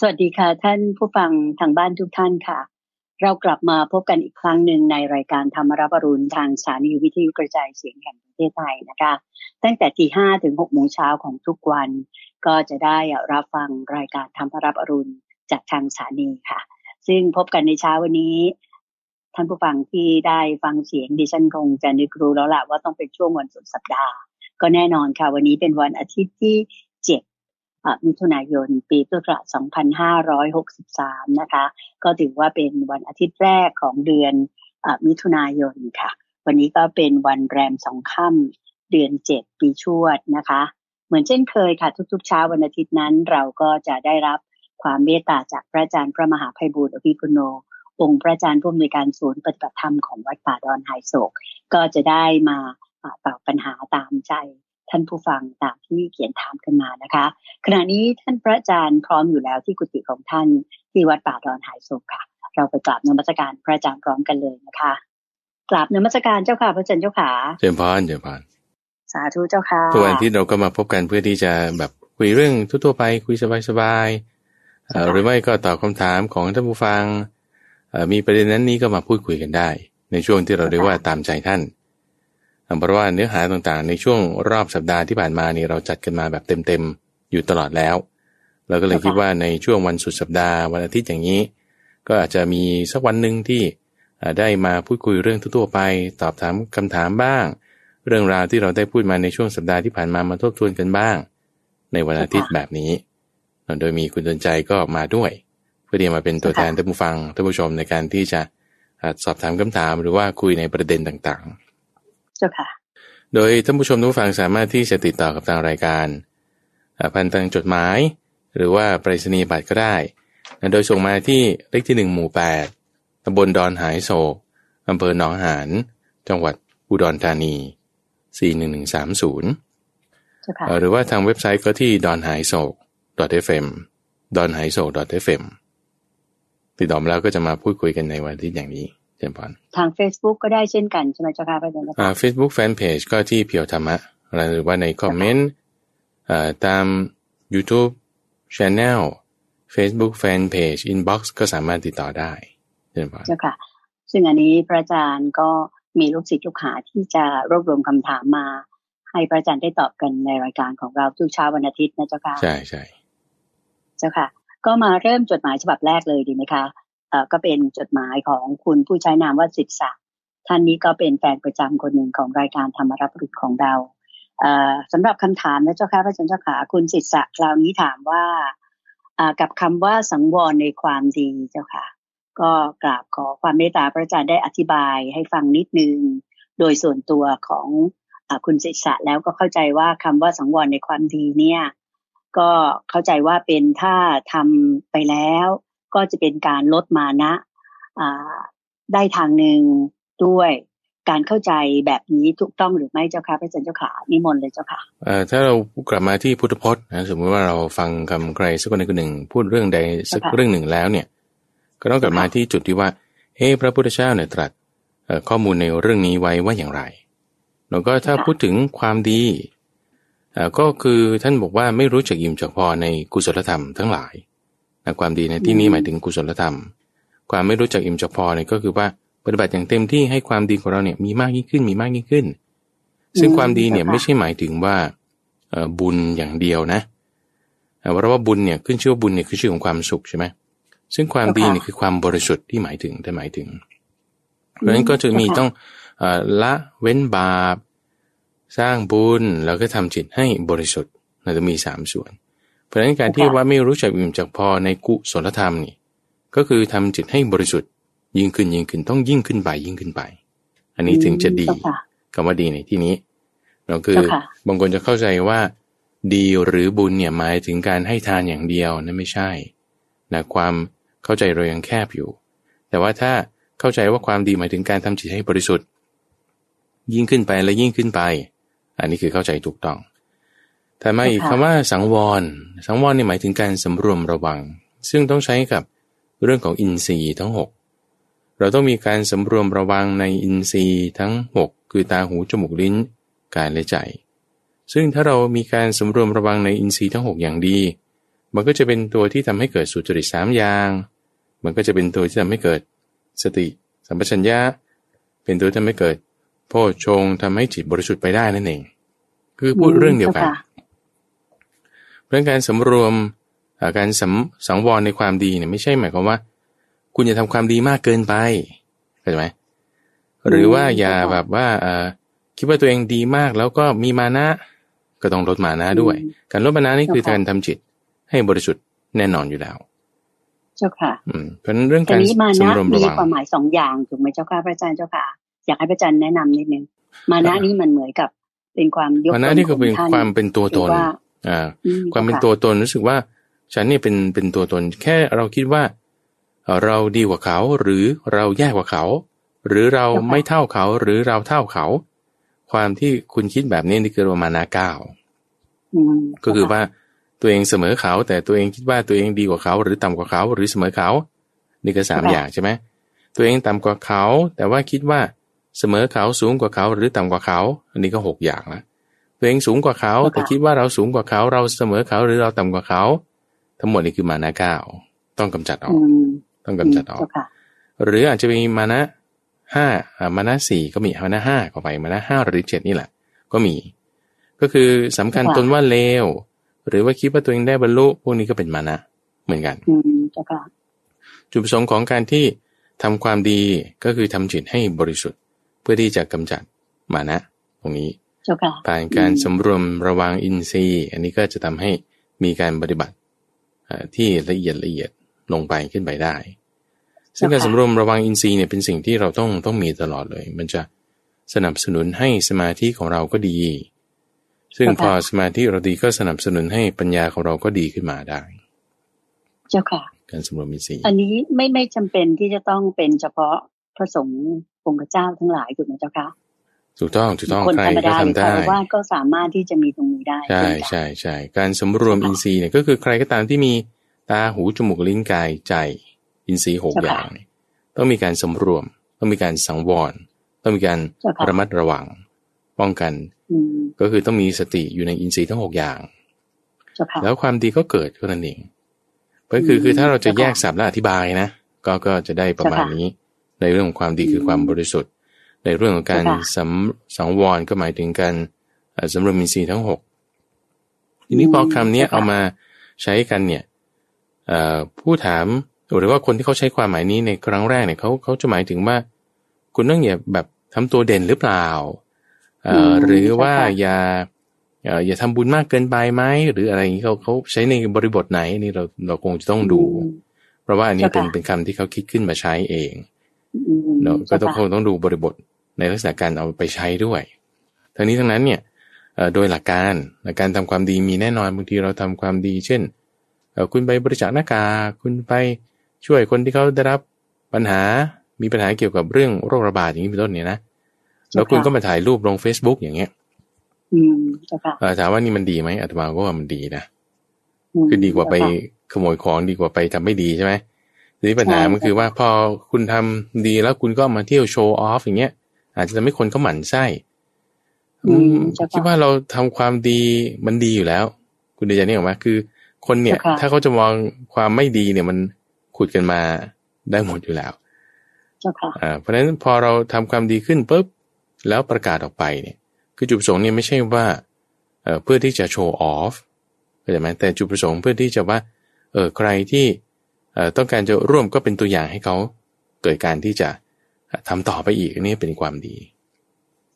สวัสดีค่ะ ท่านผู้ฟังทางบ้านทุกท่านค่ะ เรากลับมาพบกันอีกครั้งหนึ่งในรายการธรรมรับอรุณทางสถานีวิทยุกระจายเสียงแห่งประเทศไทยนะคะ ตั้งแต่ตีห้าถึงหกโมงเช้าของทุกวัน ก็จะได้รับฟังรายการธรรมรับอรุณจากทางสถานีค่ะ ซึ่งพบกันในเช้าวันนี้ ท่านผู้ฟังที่ได้ฟังเสียงดิฉันคงจะนึกรู้แล้วล่ะว่าต้องเป็นช่วงวันสุดสัปดาห์ ก็แน่นอนค่ะวันนี้เป็นวันอาทิตย์ที่เจ็ด มิถุนายน ปีพุทธศักราช2563 นะคะ ก็ถือว่าเป็นวันอาทิตย์แรกของเดือนอมิถุนายนค่ะ วันนี้ก็เป็นวันแรมสองค่ำเดือนเจ็ดปีชวดนะคะ เหมือนเช่นเคยค่ะ ทุกๆเช้าวันอาทิตย์นั้น เราก็จะได้รับความเมตตาจากพระอาจารย์พระมหาภัยบูร์อภิปุโนองค์พระอาจารย์ผู้อำนวยการศูนย์ปฏิบัติธรรมของวัดป่าดอนไฮโศก ก็จะได้มาตอบปัญหาตามใจ ท่านผู้ฟังตามที่เขียนถามกันมานะคะ ขณะนี้ท่านพระอาจารย์พร้อมอยู่แล้วที่กุฏิของท่านที่วัดป่าดอนหายโศกค่ะ เราไปกราบนมัสการพระอาจารย์พร้อมกันเลยนะคะกราบนมัสการเจ้าค่ะพระอาจารย์เจ้าค่ะเจิญพรเจิญพรสาธุเจ้าค่ะทุกวันที่เราก็มาพบกันเพื่อที่จะแบบคุยเรื่องทั่วไปคุยสบายๆหรือไม่ก็ตอบคาถามของท่านผู้ฟังมีประเด็นนั้นนี้ก็มาพูดคุยกันได้ ในช่วงที่เราเรียกว่าตามใจท่าน เพราะว่าเนื้อหาต่างๆ ในช่วงรอบสัปดาห์ที่ผ่านมานี่เราจัดกันมาแบบเต็มๆ อยู่ตลอดแล้ว เราก็เลยคิดว่าในช่วงวันสุดสัปดาห์วันอาทิตย์อย่างนี้ ก็อาจจะมีสักวันหนึ่งที่ได้มาพูดคุยเรื่องทั่วๆไป ตอบถามคำถามบ้าง เรื่องราวที่เราได้พูดมาในช่วงสัปดาห์ที่ผ่านมามาทบทวนกันบ้าง ในวันอาทิตย์แบบนี้ โดยมีคุณสนใจก็มาด้วย เพื่อที่มาเป็นตัวแทนท่านผู้ฟังท่านผู้ชมในการที่จะสอบถามคำถามหรือว่าคุยในประเด็นต่างๆ เจ้าค่ะ โดยท่านผู้ชมทุกฟังสามารถที่จะติดต่อกับทางรายการพันทางจดหมาย หรือว่าไปรษณียบัตรก็ได้ โดยส่งมาที่เลขที่หนึ่งหมู่แปดตำบลดอนหายโศกอำเภอหนองหาน จังหวัดอุดรธานี 41130 หรือว่าทางเว็บไซต์ก็ที่ดอนหายโศก .fm ดอนหายโศก .fm ติดต่อมาแล้วก็จะมาพูดคุยกันในวันที่อย่างนี้ เจมพรทาง Facebook ก็ได้เช่นกันใช่ไหมเจ้าค่ะพระอาจารย์อ่า Facebook Fanpage ก็ที่เพียวธรรมะหรือว่าในคอมเมนต์อ่าตาม YouTube Channel Facebook Fanpage Inbox ก็สามารถติดต่อได้เจมพรเจ้าค่ะ ซึ่งอันนี้พระอาจารย์ก็มีลูกศิษย์ลูกหาที่จะรวบรวมคำถามมา ให้พระอาจารย์ได้ตอบกันในรายการของเราทุกเช้าวันอาทิตย์นะเจ้าค่ะใช่ใช่เจ้าค่ะ ก็มาเริ่มจดหมายฉบับแรกเลยดีไหมคะ ก็เป็นจดหมายของคุณผู้ใช้นามว่าสิทธศักดิ์ท่านนี้ก็เป็นแฟนประจำคนหนึ่งของรายการธรรมรับรุษของเราสำหรับคำถามนะเจ้าค่ะพระอาจารย์เจ้าขาคุณสิทธศักดิ์คราวนี้ถามว่ากับคำว่าสังวรในความดีเจ้าค่ะ ก็กราบขอความเมตตาพระอาจารย์ได้อธิบายให้ฟังนิดนึง โดยส่วนตัวของอคุณศิษะแล้วก็เข้าใจว่าคำว่าสังวรในความดีเนี่ย ก็เข้าใจว่าเป็นถ้าทำไปแล้ว ก็จะเป็นการลดมานะได้ทางหนึ่งด้วยการเข้าใจแบบนี้ถูกต้องหรือไม่เจ้าค่ะพระอาจารย์เจ้าค่ะนิมนต์เลยเจ้าค่ะถ้าเรากลับมาที่พุทธพจน์นะสมมติว่าเราฟังคำใครสักคนหนึ่ง พูดเรื่องใดสักเรื่องหนึ่งแล้วเนี่ย ก็ต้องกลับมาที่จุดที่ว่าเฮ้พระพุทธเจ้าเนี่ยตรัสข้อมูลในเรื่องนี้ไว้ว่าอย่างไรแล้วก็ถ้าพูดถึงความดีก็คือท่านบอกว่าไม่รู้จักอิ่มจักพอในกุศลธรรมทั้งหลาย ความดีในที่นี้หมายถึงกุศลธรรม ความไม่รู้จักอิ่มจักพอเนี่ยก็คือว่าปฏิบัติอย่างเต็มที่ให้ความดีของเราเนี่ยมีมากยิ่งขึ้นมีมากยิ่งขึ้น ซึ่งความดีเนี่ยไม่ใช่หมายถึงว่าบุญอย่างเดียวนะเพราะว่าบุญเนี่ยขึ้นชื่อว่าบุญเนี่ยคือชื่อของความสุขใช่ไหมซึ่งความดีเนี่ยคือความบริสุทธิ์ที่หมายถึงแต่หมายถึง เพราะฉะนั้นก็จะมีต้องละเว้นบาป สร้างบุญแล้วก็ทำจิตให้บริสุทธิ์เราจะมีสามส่วน เพราะฉะนั้นการที่ว่าไม่รู้จักอิ่มจักพอในกุศลธรรมนี่ก็คือทำจิตให้บริสุทธิ์ ยิ่งขึ้นยิ่งขึ้นต้องยิ่งขึ้นไปยิ่งขึ้นไป อันนี้ถึงจะดีคำว่าดีในที่นี้เราคือบางคนจะเข้าใจว่า ดีหรือบุญเนี่ยหมายถึงการให้ทานอย่างเดียวนั่นไม่ใช่นะความเข้าใจเรายังแคบอยู่ แต่ว่าถ้าเข้าใจว่าความดีหมายถึงการทำจิตให้บริสุทธิ์ ยิ่งขึ้นไปและยิ่งขึ้นไป อันนี้คือเข้าใจถูกต้อง แต่มาอีกคำว่าสังวร สังวรนี่หมายถึงการสำรวมระวัง ซึ่งต้องใช้กับเรื่องของอินทรีย์ทั้ง 6 เราต้องมีการสำรวมระวังในอินทรีย์ทั้ง 6 คือตาหูจมูกลิ้น กายและใจ ซึ่งถ้าเรามีการสำรวมระวังในอินทรีย์ทั้ง 6 อย่างดี มันก็จะเป็นตัวที่ทำให้เกิดสุจริตสามอย่าง มันก็จะเป็นตัวที่ทำให้เกิดสติสัมปชัญญะ เป็นตัวที่ทำให้เกิดโพชงทำให้จิตบริสุทธิ์ไปได้นั่นเอง คือพูดเรื่องเดียวกัน เพราะการสำรวมการสัสังวรในความดีเนี่ยไม่ใช่หมายความว่า คุณจะทำความดีมากเกินไปเข้าใจไหมหรือว่าอย่าแบบว่าเอคิดว่าตัวเองดีมากแล้วก็มีมานะ ก็ต้องลดมานะด้วย การลดมานะนี่คือการทำจิตให้บริสุทธิ์แน่นอนอยู่แล้ว เจ้าค่ะ อืมเพราะเรื่องการสำรวมระวังมีความหมายสองอย่างถูกไหมเจ้าค่ะพระอาจารย์เจ้าค่ะ อยากให้พระอาจารย์แนะนำนิดนึงมานะนี้มันเหมือนกับเป็นความยกตนมานะนี่ก็เป็นความเป็นตัวตนอ่า ความเป็นตัวตนรู้สึกว่า ฉันนี่เป็นเป็นตัวตน แค่เราคิดว่า เราดีกว่าเขา หรือเราแย่กว่าเขา หรือเราไม่เท่าเขา หรือเราเท่าเขา ความที่คุณคิดแบบนี้นี่คือประมาณนาเก้าก็คือว่าตัวเองเสมอเขา แต่ตัวเองคิดว่าตัวเองดีกว่าเขา หรือต่ำกว่าเขา หรือเสมอเขา นี่ก็สามอย่างใช่ไหมตัวเองต่ำกว่าเขา แต่ว่าคิดว่าเสมอเขาสูงกว่าเขา หรือต่ำกว่าเขา อันนี้ก็หกอย่างละ ตัวเองสูงกว่าเขา แต่คิดว่าเราสูงกว่าเขา เราเสมอเขาหรือเราต่ำกว่าเขา ทั้งหมดนี้คือมานะเก้าต้องกำจัดออก ต้องกำจัดออก หรืออาจจะมีมานะห้ามานะสี่ก็มีมานะห้าก็ไปมานะห้าหรือเจ็ดนี่แหละ ก็มี ก็คือสำคัญตนว่าเลวหรือว่าคิดว่าตัวเองได้บรรลุพวกนี้ก็เป็นมานะเหมือนกันจุดประสงค์ของการที่ทำความดีก็คือทำจิตให้บริสุทธิ์ เพื่อที่จะกำจัดมานะ ตรงนี้ ผ่านการสำรวมระวังอินทรีย์ อันนี้ก็จะทำให้มีการปฏิบัติที่ละเอียดละเอียดลงไปขึ้นไปได้ ซึ่งการสำรวมระวังอินทรีย์เนี่ยเป็นสิ่งที่เราต้องต้องมีตลอดเลย มันจะสนับสนุนให้สมาธิของเราก็ดี ซึ่งพอสมาธิเราดีก็สนับสนุนให้ปัญญาของเราก็ดีขึ้นมาได้ เจ้าค่ะ การสำรวมมีสีอันนี้ไม่ไม่จำเป็นที่จะต้องเป็นเฉพาะพระสงฆ์องค์เจ้าทั้งหลายถูกไหมเจ้าค่ะ ถูกต้องถูกต้องใครก็ทำได้ว่าก็สามารถที่จะมีตรงนี้ได้ ใช่ใช่ใช่การสำรวมอินทรีย์เนี่ยก็คือใครก็ตามที่มีตาหูจมูกลิ้นกายใจ อินทรีย์หกอย่าง ต้องมีการสำรวม ต้องมีการสังวร ต้องมีการระมัดระวัง ป้องกัน ก็คือต้องมีสติอยู่ในอินทรีย์ทั้งหกอย่าง แล้วความดีก็เกิดเท่านั้นเองก็คือคือถ้าเราจะแยกสับและอธิบายนะก็ก็จะได้ประมาณนี้ ในเรื่องของความดีคือความบริสุทธิ์ ในเรื่องของการสัมสังวรก็หมายถึงการสำรวมอินทรีย์ทั้งหกทีนี้พอคำนี้เอามาใช้กันเนี่ยผู้ถามหรือว่าคนที่เขาใช้ความหมายนี้ในครั้งแรกเนี่ยเขาเขาจะหมายถึงว่า คุณต้องอย่าแบบทำตัวเด่นหรือเปล่าหรือว่าอย่าอย่าทำบุญมากเกินไปไหมหรืออะไรอย่างนี้เขาเขาใช้ในบริบทไหนนี่เราเราคงจะต้องดู เพราะว่าอันนี้เป็นเป็นคำที่เขาคิดขึ้นมาใช้เองเราก็ต้องคงต้องดูบริบท ในลักษณะการเอาไปใช้ด้วย ทั้งนี้ทั้งนั้นเนี่ยโดยหลักการหลักการทำความดีมีแน่นอนบางทีเราทำความดี เช่น คุณไปบริจาคหน้ากากคุณไปช่วยคนที่เขาได้รับปัญหามีปัญหาเกี่ยวกับเรื่องโรคระบาดอย่างนี้เป็นต้นเนี่ยนะแล้วคุณก็มาถ่ายรูปลง Facebook อย่างเงี้ย อืมถามว่านี่มันดีไหมอาตมาก็ว่ามันดีนะคือดีกว่าไปขโมยของดีกว่าไปทำไม่ดีใช่ไหมทีนี้ปัญหามันคือว่าพอคุณทำดีแล้วคุณก็มาเที่ยวโชว์ออฟอย่างเงี้ย อาจจะทำให้คนเขาหมั่นไส้คิดว่าเราทำความดีมันดีอยู่แล้ว คุณเดชนี่ออกมาคือ คนเนี่ย ถ้าเขาจะมองความไม่ดีเนี่ยมันขุดกันมาได้หมดอยู่แล้วเพราะฉะนั้นพอเราทำความดีขึ้นปุ๊บแล้วประกาศออกไปเนี่ย คือจุดประสงค์เนี่ยไม่ใช่ว่าเเพื่อที่จะโชว์ออฟเข้าใจไหมแต่จุดประสงค์เพื่อที่จะว่าเออใครที่ต้องการจะร่วมก็เป็นตัวอย่างให้เขาเกิดการที่จะ ทำต่อไปอีกอันนี้เป็นความดี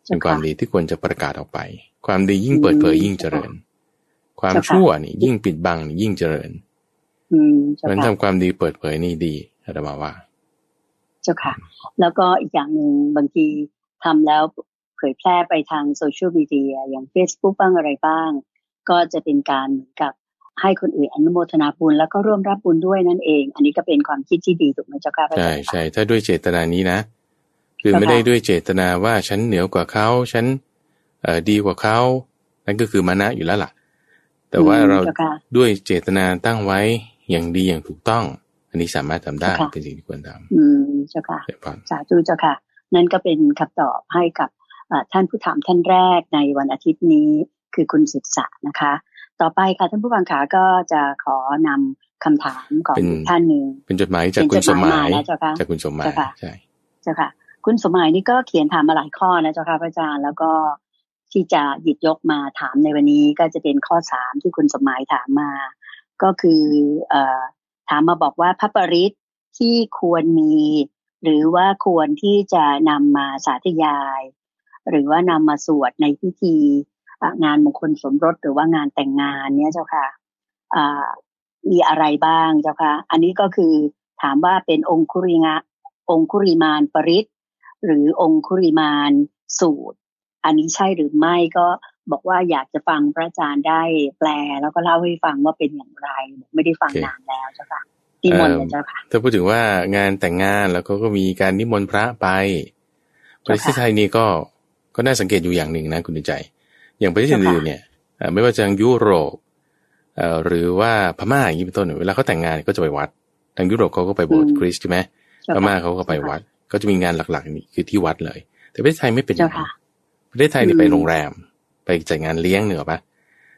เป็นความดีที่ควรจะประกาศออกไป ความดียิ่งเปิดเผยยิ่งเจริญ ความชั่วนี่ยิ่งปิดบังนี่ยิ่งเจริญเพราะฉะนั้นทำความดีเปิดเผยนี่ดีอาตมาว่า เจ้าค่ะ แล้วก็อีกอย่างหนึ่งบางทีทำแล้วเผยแพร่ไปทางโซเชียลมีเดียอย่าง Facebook บ้างอะไรบ้าง ก็จะเป็นการเหมือนกับให้คนอื่นอนุโมทนาบุญแล้วก็ร่วมรับบุญด้วยนั่นเอง อันนี้ก็เป็นความคิดที่ดีถูกไหมเจ้าค่ะใช่ใช่ถ้าด้วยเจตนานี้นะ คือไม่ได้ด้วยเจตนาว่าฉันเหนือกว่าเขาฉันเอ่อดีกว่าเขานั่นก็คือมานะอยู่แล้วล่ะ แต่ว่าเราด้วยเจตนาตั้งไว้อย่างดีอย่างถูกต้อง อันนี้สามารถทำได้เป็นสิ่งที่ควรทำอืมเจ้าค่ะสาธุเจ้าค่ะ นั่นก็เป็นคำตอบให้กับท่านผู้ถามท่านแรกในวันอาทิตย์นี้คือคุณศิษษะนะคะ ต่อไปค่ะท่านผู้ฟังขาก็จะขอนำคำถามของท่านหนึ่งเป็นจดหมายจากคุณสมหมายเจ้าค่ะจากคุณสมหมายใช่เจ้าค่ะ คุณสมหมายนี่ก็เขียนถามมาหลายข้อนะเจ้าค่ะพระอาจารย์แล้วก็ที่จะหยิบยกมาถามในวันนี้ก็จะเป็นข้อสามที่คุณสมหมายถามมา ก็คือเอ่อถามมาบอกว่าพระปริศที่ควรมี หรือว่าควรที่จะนำมาสาธยาย หรือว่านำมาสวดในพิธีงานมงคลสมรสหรือว่างานแต่งงานเนี่ยเจ้าค่ะมีอะไรบ้างเจ้าค่ะ อันนี้ก็คือถามว่าเป็นองคุริงะองคุริมานปริศ หรือองคุริมานสูตร อันนี้ใช่หรือไม่ก็บอกว่าอยากจะฟังพระอาจารย์ได้แปล แล้วก็เล่าให้ฟังว่าเป็นอย่างไร ไม่ได้ฟังนานแล้วเจ้าค่ะนิมนต์เจ้าค่ะถ้าพูดถึงว่างานแต่งงานแล้วก็ก็มีการนิมนต์พระไปประเทศไทยนี่ก็ก็น่าสังเกตอยู่อย่างหนึ่งนะคุณใจ อย่างประเทศอื่นเนี่ยไม่ว่าจะยุโรปหรือว่าพม่าอย่างนี้เป็นต้นเวลาเขาแต่งงานก็จะไปวัด ทางยุโรปเขาก็ไปโบสถ์คริสต์ใช่ไหมพม่าเขาก็ไปวัด ก็จะมีงานหลักๆนี่คือที่วัดเลย แต่ประเทศไทยไม่เป็นอย่างนั้นประเทศไทยนี่ไปโรงแรม ไปจัดงานเลี้ยงเหนือปะ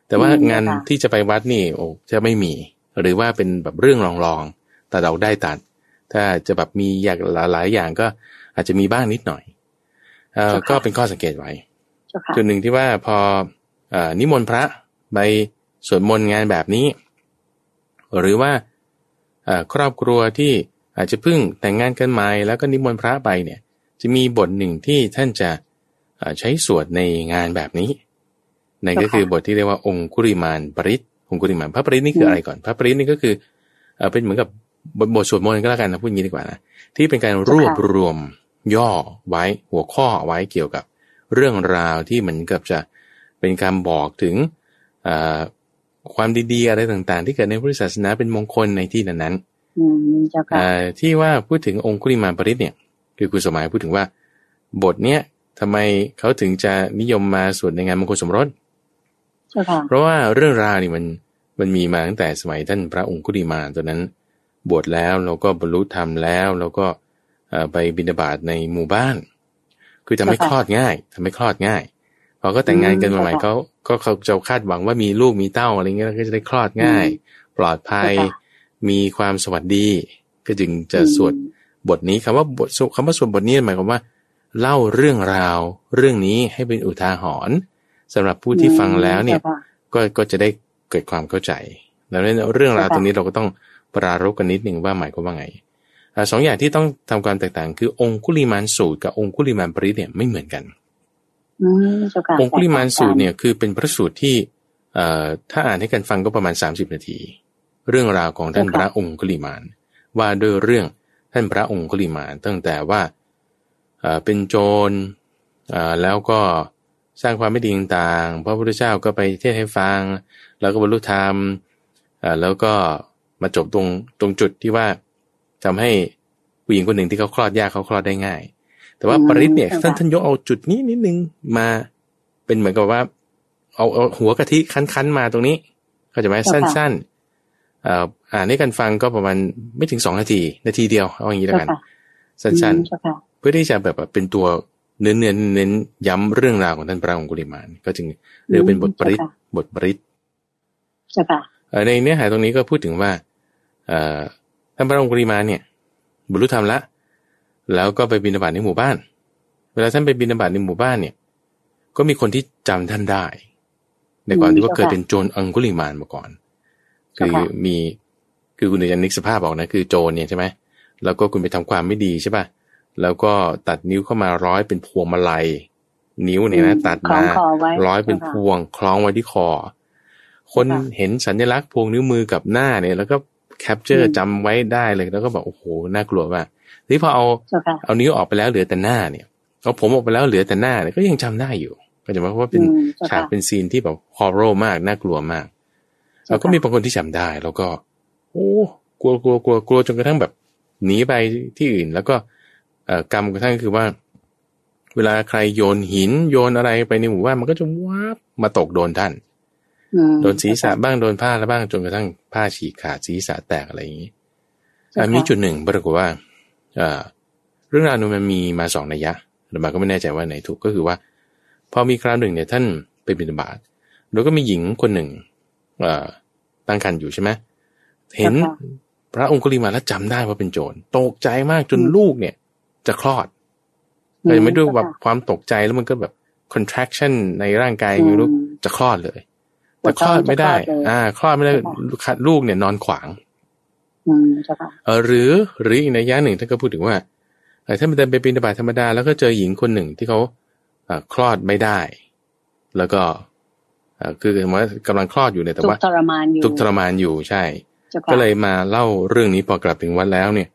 แต่ว่างานที่จะไปวัดนี่โอ้จะไม่มี หรือว่าเป็นแบบเรื่องรองๆแต่เราได้ตัด ถ้าจะแบบมีอย่างหลายๆอย่างก็อาจจะมีบ้างนิดหน่อยเอ่อก็เป็นข้อสังเกตไว้จุดหนึ่งที่ว่าพออนิมนต์พระไปสวดมนต์งานแบบนี้ หรือว่าครอบครัวที่ อาจจะเพิ่งแต่งงานกันใหม่แล้วก็นิมนต์พระไปเนี่ย จะมีบทหนึ่งที่ท่านจะใช้สวดในงานแบบนี้นั่นก็คือบทที่เรียกว่าองคุริมานปริศองคุริมานพระปริศนี่คืออะไรก่อน พระปริศนี่ก็คือเป็นเหมือนกับบทบทสวดมนต์ก็แล้วกันนะพูดงี้ดีกว่านะที่เป็นการรวบรวมย่อไว้หัวข้อไว้เกี่ยวกับเรื่องราวที่เหมือนกับจะเป็นการบอกถึงความดีๆอะไรต่างๆ ที่เกิดในพุทธศาสนาเป็นมงคลในที่นั้นๆ ที่ว่าพูดถึงองคุลิมานปริศเนี่ย คือคุณสมัยพูดถึงว่า บทเนี้ยทำไมเขาถึงจะนิยมมาสวดในงานมงคลสมรสเพราะว่าเรื่องราวนี่มันมันมีมาตั้งแต่สมัยท่านพระองคุลิมานตอนนั้น บวชแล้วเราก็บรรลุธรรมแล้วแล้วก็ไปบิณฑบาตในหมู่บ้าน คือทำให้คลอดง่ายทำให้คลอดง่ายพอก็แต่งงานกันใหม่เขาก็เขาจะคาดหวังว่ามีลูกมีเต้าอะไรเงี้ยก็จะได้คลอดง่าย ปลอดภัย มีความสวัสดี ก็จึงจะสวดบทนี้คำว่าบทคำว่าสวดบทนี้หมายความว่า เล่าเรื่องราวเรื่องนี้ให้เป็นอุทาหรณ์สำหรับผู้ที่ฟังแล้วเนี่ย ก็ก็จะได้เกิดความเข้าใจดังนั้นเรื่องราวตรงนี้เราก็ต้องปรารบกันนิดหนึ่งว่าหมายความว่าไงสองอย่างที่ต้องทำความแตกต่าง คือองคุลิมานสูตรกับองคุลิมานปริเนี่ยไม่เหมือนกันองคุลิมานสูตรเนี่ยคือเป็นพระสูตรที่ถ้าอ่านให้กันฟังก็ประมาณสามสิบนาที เรื่องราวของท่านพระองคุลิมาน ว่าด้วยเรื่องท่านพระองคุลิมาน ตั้งแต่ว่าเป็นโจรแล้วก็สร้างความไม่ดีต่างๆพระพุทธเจ้าก็ไปเทศให้ฟัง แล้วก็บรรลุธรรมแล้วก็มาจบตรงตรงจุดที่ว่าทำให้ผู้หญิงคนหนึ่งที่เขาคลอดยากเขาคลอดได้ง่าย แต่ว่าปริศเนี่ยท่านท่านยกเอาจุดนี้นิดนึงมาเป็นเหมือนกับว่า เอาเอาหัวกะทิคั้นๆมาตรงนี้ เขาจะไหมสั้นๆ อ่านให้กันฟังก็ประมาณไม่ถึงสองนาที นาทีเดียวเอาอย่างนี้แล้วกัน สั้นๆ เพื่อที่จะแบบเป็นตัวเน้นเน้นเน้นย้ำเรื่องราวของท่านพระองคุลิมานก็จึงเรียกเป็นบทปริศบทปริศในเนื้อหาตรงนี้ก็พูดถึงว่าท่านพระองคุลิมานเนี่ย บรรลุธรรมละ แล้วก็ไปบินบาตในหมู่บ้าน เวลาท่านไปบินบาตในหมู่บ้านเนี่ย ก็มีคนที่จำท่านได้ ในก่อนที่ว่าเคยเป็นโจรอังคุลิมานมาก่อน คือมีคือคุณจะนึกสภาพออกนะคือโจรเนี่ยใช่ไหมแล้วก็คุณไปทำความไม่ดีใช่ป่ะแล้วก็ตัดนิ้วเข้ามาร้อยเป็นพวงมาลัย นิ้วเนี่ยนะตัดมาร้อยเป็นพวง คล้องไว้ที่คอ คนเห็นสัญลักษณ์พวงนิ้วมือกับหน้าเนี่ย แล้วก็แคปเจอร์จำไว้ได้เลยแล้วก็บอกโอ้โหน่ากลัวมากที่พอเอาเอานิ้วออกไปแล้วเหลือแต่หน้าเนี่ยเอาผมออกไปแล้วเหลือแต่หน้าเนี่ยก็ยังจำได้อยู่ก็จะว่าเพราะว่าเป็นฉากเป็นซีนที่แบบฮอร์โรมากน่ากลัวมาก เราก็มีบางคนที่จำได้ แล้วก็ โอ้กลัวกลัวกลัวกลัวจนกระทั่งแบบหนีไปที่อื่น แล้วก็กรรมกระทั่งคือว่า เวลาใครโยนหินโยนอะไรไปในหมู่บ้านมันก็จะว้าบมาตกโดนท่านโดนศีรษะบ้างโดนผ้าแล้วบ้างจนกระทั่งผ้าฉีกขาดศีรษะแตกอะไรอย่างนี้มีจุดหนึ่งปรากฏว่าเรื่องราวนี้มันมีมาสองนัยยะแต่มาก็ไม่แน่ใจว่าไหนถูกก็คือว่า พอมีคราวหนึ่งเนี่ยท่านไปบิณฑบาตแล้วก็มีหญิงคนหนึ่งเอ่อ ตั้งครรภ์อยู่ใช่ไหมเห็นพระองคุลิมาแล้วจำได้ว่าเป็นโจรตกใจมากจนลูกเนี่ย จะคลอดเลยไม่ด้วยแบบความตกใจแล้วมันก็แบบ contraction ในร่างกายไม่รู้จะคลอดเลย แต่คลอดไม่ได้ อ่า คลอดไม่ได้ลูกเนี่ยนอนขวางเออหรือหรืออีกในย่าหนึ่งท่านก็พูดถึงว่าถ้ามันเดินไปปีนบาตธรรมดาแล้วก็เจอหญิงคนหนึ่งที่เขาคลอดไม่ได้ แล้วก็ คือว่ากำลังคลอดอยู่เนี่ยแต่ว่าทุกทรมานอยู่ทุกทรมานอยู่ใช่ ก็เลยมาเล่าเรื่องนี้พอกลับถึงวัดแล้วเนี่ย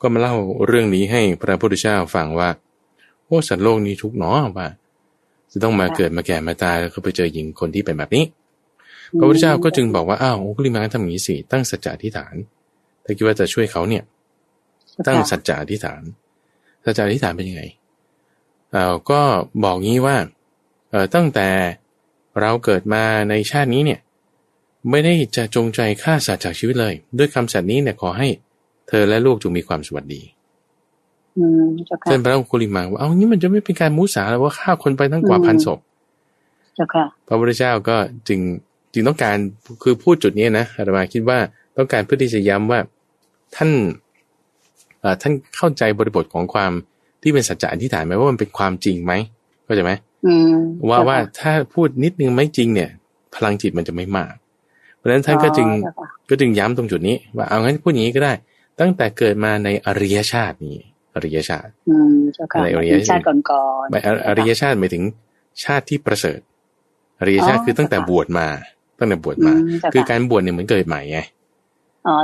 ก็มาเล่าเรื่องนี้ให้พระพุทธเจ้าฟังว่าโอ้สัตว์โลกนี้ทุกเนาะว่า จะต้องมาเกิดมาแก่มาตายแล้วก็ไปเจอหญิงคนที่เป็นแบบนี้ พระพุทธเจ้าก็จึงบอกว่าอ้าวโอ้กุลิมาทำอย่างนี้สิตั้งสัจจะที่ฐาน ถ้าคิดว่าจะช่วยเขาเนี่ย ตั้งสัจจะที่ฐาน สัจจะที่ฐานเป็นยังไงเอ่าก็บอกงี้ว่าเอ่อตั้งแต่ เราเกิดมาในชาตินี้เนี่ยไม่ได้จะจงใจฆ่าสัตว์จากชีวิตเลย ด้วยคำสัตย์นี้เนี่ยขอให้ เธอและลูกจงมีความสวัสดีเช่นพระองคุลิมาว่าเอางี้มันจะไม่เป็นการมุสาแล้วว่าฆ่าคนไปตั้งกว่าพันศพพระพุทธเจ้าก็จึงจึงต้องการคือพูดจุดนี้นะอาตมาคิดว่าต้องการเพื่อที่จะย้ำว่าท่านท่านเข้าใจบริบทของความที่เป็นสัจจะอธิษฐานไหมว่ามันเป็นความจริงไหมเข้าใจไหม ว่าว่าถ้าพูดนิดนึงไม่จริงเนี่ย พลังจิตมันจะไม่มาก เพราะฉะนั้นท่านก็จึงก็จึงย้ำตรงจุดนี้ ว่าเอางั้นพูดอย่างนี้ก็ได้ ตั้งแต่เกิดมาในอริยชาตินี้อริยชาติในอริยชาติก่อนๆอริยชาติหมายถึงชาติที่ประเสริฐอริยชาติคือตั้งแต่บวชมา ตั้งแต่บวชมา คือการบวชเนี่ยเหมือนเกิดใหม่ไง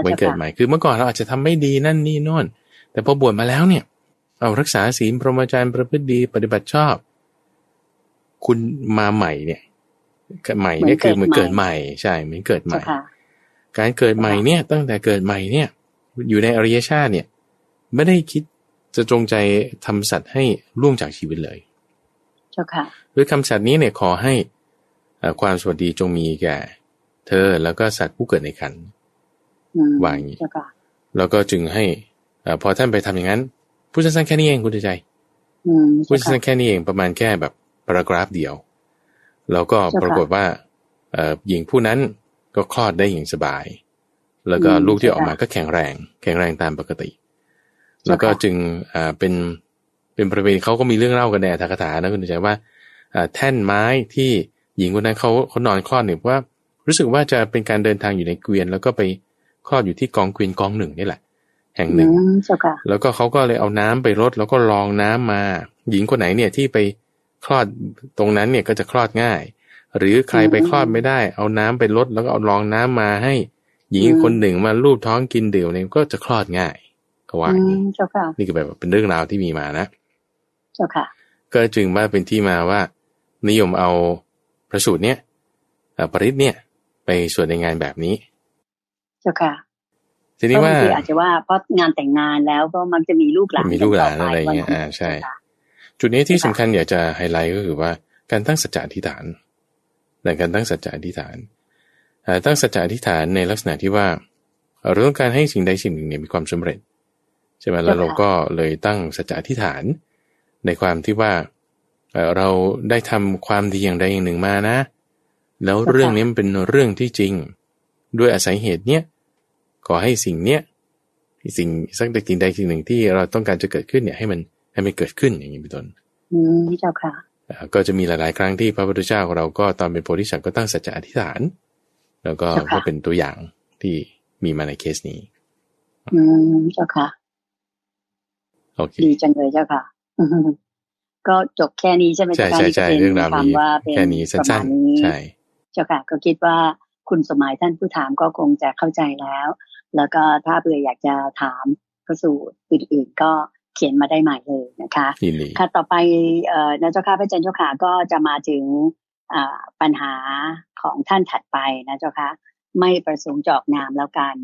เหมือนเกิดใหม่คือเมื่อก่อนเราอาจจะทำไม่ดีนั่นนี่นอนแต่พอบวชมาแล้วเนี่ย เอารักษาศีลพรหมจรรย์ประพฤติดีปฏิบัติชอบ คุณมาใหม่เนี่ยใหม่เนี่ยคือเหมือนเกิดใหม่ใช่เหมือนเกิดใหม่ การเกิดใหม่เนี่ย ตั้งแต่เกิดใหม่เนี่ย อยู่ในอริยชาติเนี่ย ไม่ได้คิดจะจงใจทำสัตว์ให้ล่วงจากชีวิตเลยเจ้าค่ะด้วยคำสัตว์นี้เนี่ยขอให้ความสวัสดีจงมีแก่ เธอแล้วก็สัตว์ผู้เกิดในคันวางอย่างนี้แล้วก็จึงให้อพอท่านไปทำอย่างนั้นผู้สั้นแค่นี้เองคุณใจผู้สั้นแค่นี้เองประมาณแค่แบบ ปรากราฟเดียว แล้วก็ปรากฏว่าหญิงผู้นั้นก็คลอดได้อย่างสบาย แล้วก็ลูกที่ออกมาก็แข็งแรง แข็งแรงตามปกติ แล้วก็จึงอ่าเป็นเป็นประเพณีเขาก็มีเรื่องเล่ากันในอัตถกถานะคุณใจว่าแท่นไม้ที่หญิงคนนั้นเขาเขานอนคลอดเนี่ยว่า รู้สึกว่าจะเป็นการเดินทางอยู่ในเกวียน แล้วก็ไปคลอดอยู่ที่กองเกวียนกองหนึ่งนี่แหละ แห่งหนึ่งแล้วก็เขาก็เลยเอาน้ำไปรดแล้วก็ลองน้ำมา หญิงคนไหนเนี่ยที่ไป คลอดตรงนั้นเนี่ยก็จะคลอดง่าย หรือใครไปคลอดไม่ได้ เอาน้ำไปรดแล้วก็เอาลองน้ำมาให้ หญิงคนหนึ่งมาลูบท้องกินเดี่ยวเนี่ยก็จะคลอดง่ายเขาว่าอย่างนี้นี่คือแบบเป็นเรื่องราวที่มีมานะเจ้าค่ะก็จึงว่าเป็นที่มาว่า นิยมเอาพระสูตรเนี่ยปริศเนี่ย ไปสวดในงานแบบนี้จ้าค่ะทีนี้ว่าอาจจะว่าเพราะงานแต่งงานแล้วก็มันจะมีลูกหลานมีลูกหลานอะไรเงี้ยอ่าใช่ จุดนี้ที่สำคัญอยากจะไฮไลท์ก็คือว่าการตั้งสัจจะอธิษฐานในการตั้งสัจจะอธิษฐานตั้งสัจจะอธิษฐานในลักษณะที่ว่าเราต้องการให้สิ่งใดสิ่งหนึ่งเนี่ยมีความสำเร็จใช่ไหมแล้วเราก็เลยตั้งสัจจะอธิษฐาน ในความที่ว่าเราได้ทำความดีอย่างใดอย่างหนึ่งมานะ แล้วเรื่องนี้มันเป็นเรื่องที่จริง ด้วยอาศัยเหตุเนี้ยขอให้สิ่งเนี้ยสิ่งสักใดสิ่งใดสิ่งหนึ่งที่เราต้องการจะเกิดขึ้นเนี่ยให้มัน ให้มันเกิดขึ้นอย่างนี้เป็นต้นอืมเจ้าค่ะก็จะมีหลาย ๆ ครั้งที่พระพุทธเจ้าของเราก็ตอนเป็นโพธิสัตว์ก็ตั้งสัจจะอธิษฐาน แล้วก็ก็เป็นตัวอย่างที่มีมาในเคสนี้ อืมเจ้าค่ะโอเคดีจังเลยเจ้าค่ะก็จบแค่นี้ใช่ไหมใช่ใช่ใช่เรื่องราวนี้แค่นี้สั้นๆใช่เจ้าค่ะ ก็คิดว่าคุณสมัยท่านผู้ถามก็คงจะเข้าใจแล้ว แล้วก็ถ้าเบื่ออยากจะถามพระสูตรอื่น ๆ ก็ เขียนมาได้ใหม่เลยนะคะค่ะต่อไปเอ่อนะเจ้าค่ะพระอาจารย์เจ้าค่ะก็จะมาถึงปัญหาของท่านถัดไปนะเจ้าค่ะไม่ประสงค์จอกนามแล้วกัน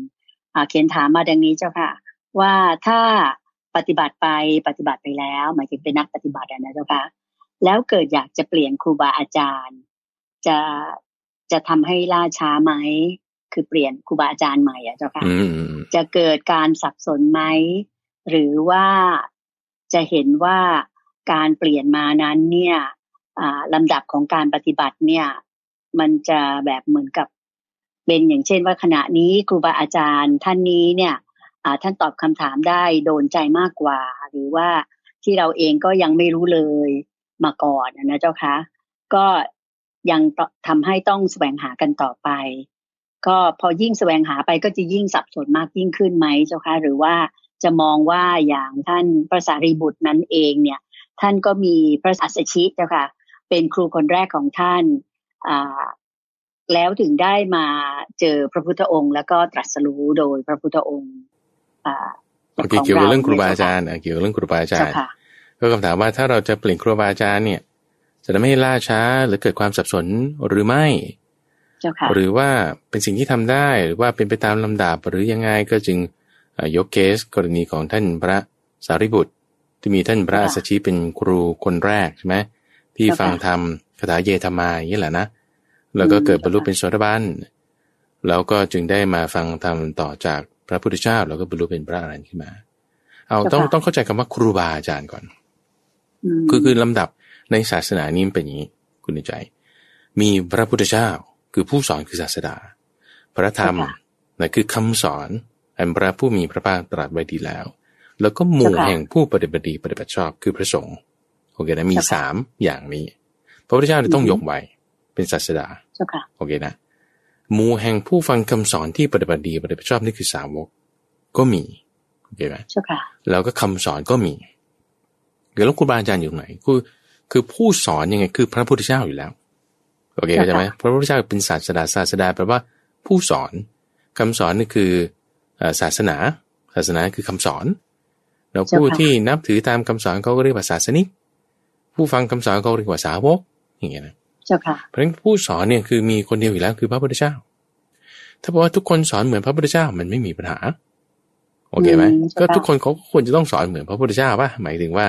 เขียนถามมาดังนี้เจ้าค่ะ ว่าถ้าปฏิบัติไปปฏิบัติไปแล้ว หมายถึงเป็นนักปฏิบัตินะเจ้าค่ะแล้วเกิดอยากจะเปลี่ยนครูบาอาจารย์ จะจะทำให้ล่าช้าไหมคือเปลี่ยนครูบาอาจารย์ใหม่อะเจ้าค่ะจะเกิดการสับสนไหม หรือว่าจะเห็นว่าการเปลี่ยนมานั้นเนี่ยลำดับของการปฏิบัติเนี่ย มันจะแบบเหมือนกับเป็นอย่างเช่นว่าขณะนี้ครูบาอาจารย์ท่านนี้เนี่ยท่านตอบคำถามได้โดนใจมากกว่า หรือว่าที่เราเองก็ยังไม่รู้เลยมาก่อนนะเจ้าคะ ก็ยังทำให้ต้องแสวงหากันต่อไป ก็พอยิ่งแสวงหาไปก็จะยิ่งสับสนมากยิ่งขึ้นไหมเจ้าคะ หรือว่า จะมองว่าอย่างท่านพระสารีบุตรนั้นเองเนี่ยท่านก็มีพระอัสชิเจ้าค่ะเป็นครูคนแรกของท่านอ่าแล้วถึงได้มาเจอพระพุทธองค์ แล้วก็ตรัสรู้โดยพระพุทธองค์อ่าเกี่ยวกับเรื่องครูบาอาจารย์เกี่ยวกับเรื่องครูบาอาจารย์ก็คำถามว่าถ้าเราจะเปลี่ยนครูบาอาจารย์เนี่ย จะทำให้ล่าช้าหรือเกิดความสับสนหรือไม่หรือว่าเป็นสิ่งที่ทำได้หรือว่าเป็นไปตามลำดับหรือยังไงก็จึง ยกเคสกรณีของท่านพระสารีบุตร ที่มีท่านพระอัสชิเป็นครูคนแรกใช่ไหมที่ฟังธรรมคาถาเยธรรมาอย่างนี้แหละนะ แล้วก็เกิดบรรลุเป็นโสดาบันแล้วก็จึงได้มาฟังธรรมต่อจากพระพุทธเจ้าแล้วก็บรรลุเป็นพระอรหันต์ขึ้นมา เอาต้องต้องเข้าใจคำว่าครูบาอาจารย์ก่อน คือคือลำดับในศาสนานี้เป็นอย่างนี้ คุณใจ มีพระพุทธเจ้าคือผู้สอนคือศาสดา พระธรรมนั่นคือคำสอน อันพระผู้มีพระภาคตรัสไว้ดีแล้ว แล้วก็หมู่แห่งผู้ปฏิบัติดีปฏิบัติชอบคือพระสงฆ์โอเคนะมีสามอย่างนี้ พระพุทธเจ้าต้องยกไว้เป็นศาสดาโอเคนะหมู่แห่งผู้ฟังคำสอนที่ปฏิบัติดีปฏิบัติชอบนี่คือสาวกก็มีโอเคไหมแล้วก็คำสอนก็มีเดี๋ยวแล้วครูบาอาจารย์อยู่ไหนคือคือผู้สอนยังไงคือพระพุทธเจ้าอยู่แล้วโอเคเข้าใจไหมพระพุทธเจ้าเป็นศาสดาศาสดาแปลว่าผู้สอนคำสอนนี่คือ ศาสนา ศาสนาคือคำสอน เราผู้ที่นับถือตามคำสอนเขาก็เรียกว่าศาสนิก ผู้ฟังคำสอนเขาเรียกว่าสาวก อย่างเงี้ยนะเพราะฉะนั้นผู้สอนเนี่ยคือมีคนเดียวอยู่แล้วคือพระพุทธเจ้า ถ้าบอกว่าทุกคนสอนเหมือนพระพุทธเจ้ามันไม่มีปัญหา โอเคไหมก็ทุกคนเขาควรจะต้องสอนเหมือนพระพุทธเจ้าป่ะหมายถึงว่า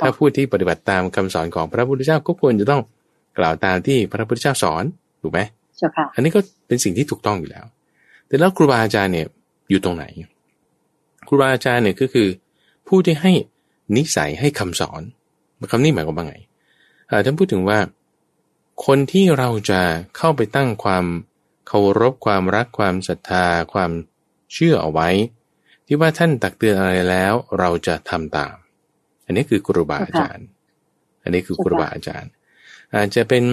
ถ้าผู้ที่ปฏิบัติตามคำสอนของพระพุทธเจ้าก็ควรจะต้องกล่าวตามที่พระพุทธเจ้าสอนถูกไหมอันนี้ก็เป็นสิ่งที่ถูกต้องอยู่แล้ว แต่แล้วครูบาอาจารย์เนี่ย อยู่ตรงไหน ครูบาอาจารย์เนี่ยก็คือ ผู้ที่ให้นิสัยให้คำสอนคำนี้หมายความว่าไงท่านพูดถึงว่า คนที่เราจะเข้าไปตั้งความเคารพความรักความศรัทธา ความเชื่อเอาไว้ ที่ว่าท่านตักเตือนอะไรแล้ว เราจะทำตาม อันนี้คือครูบาอาจารย์ อันนี้คือครูบาอาจารย์ อาจจะเป็น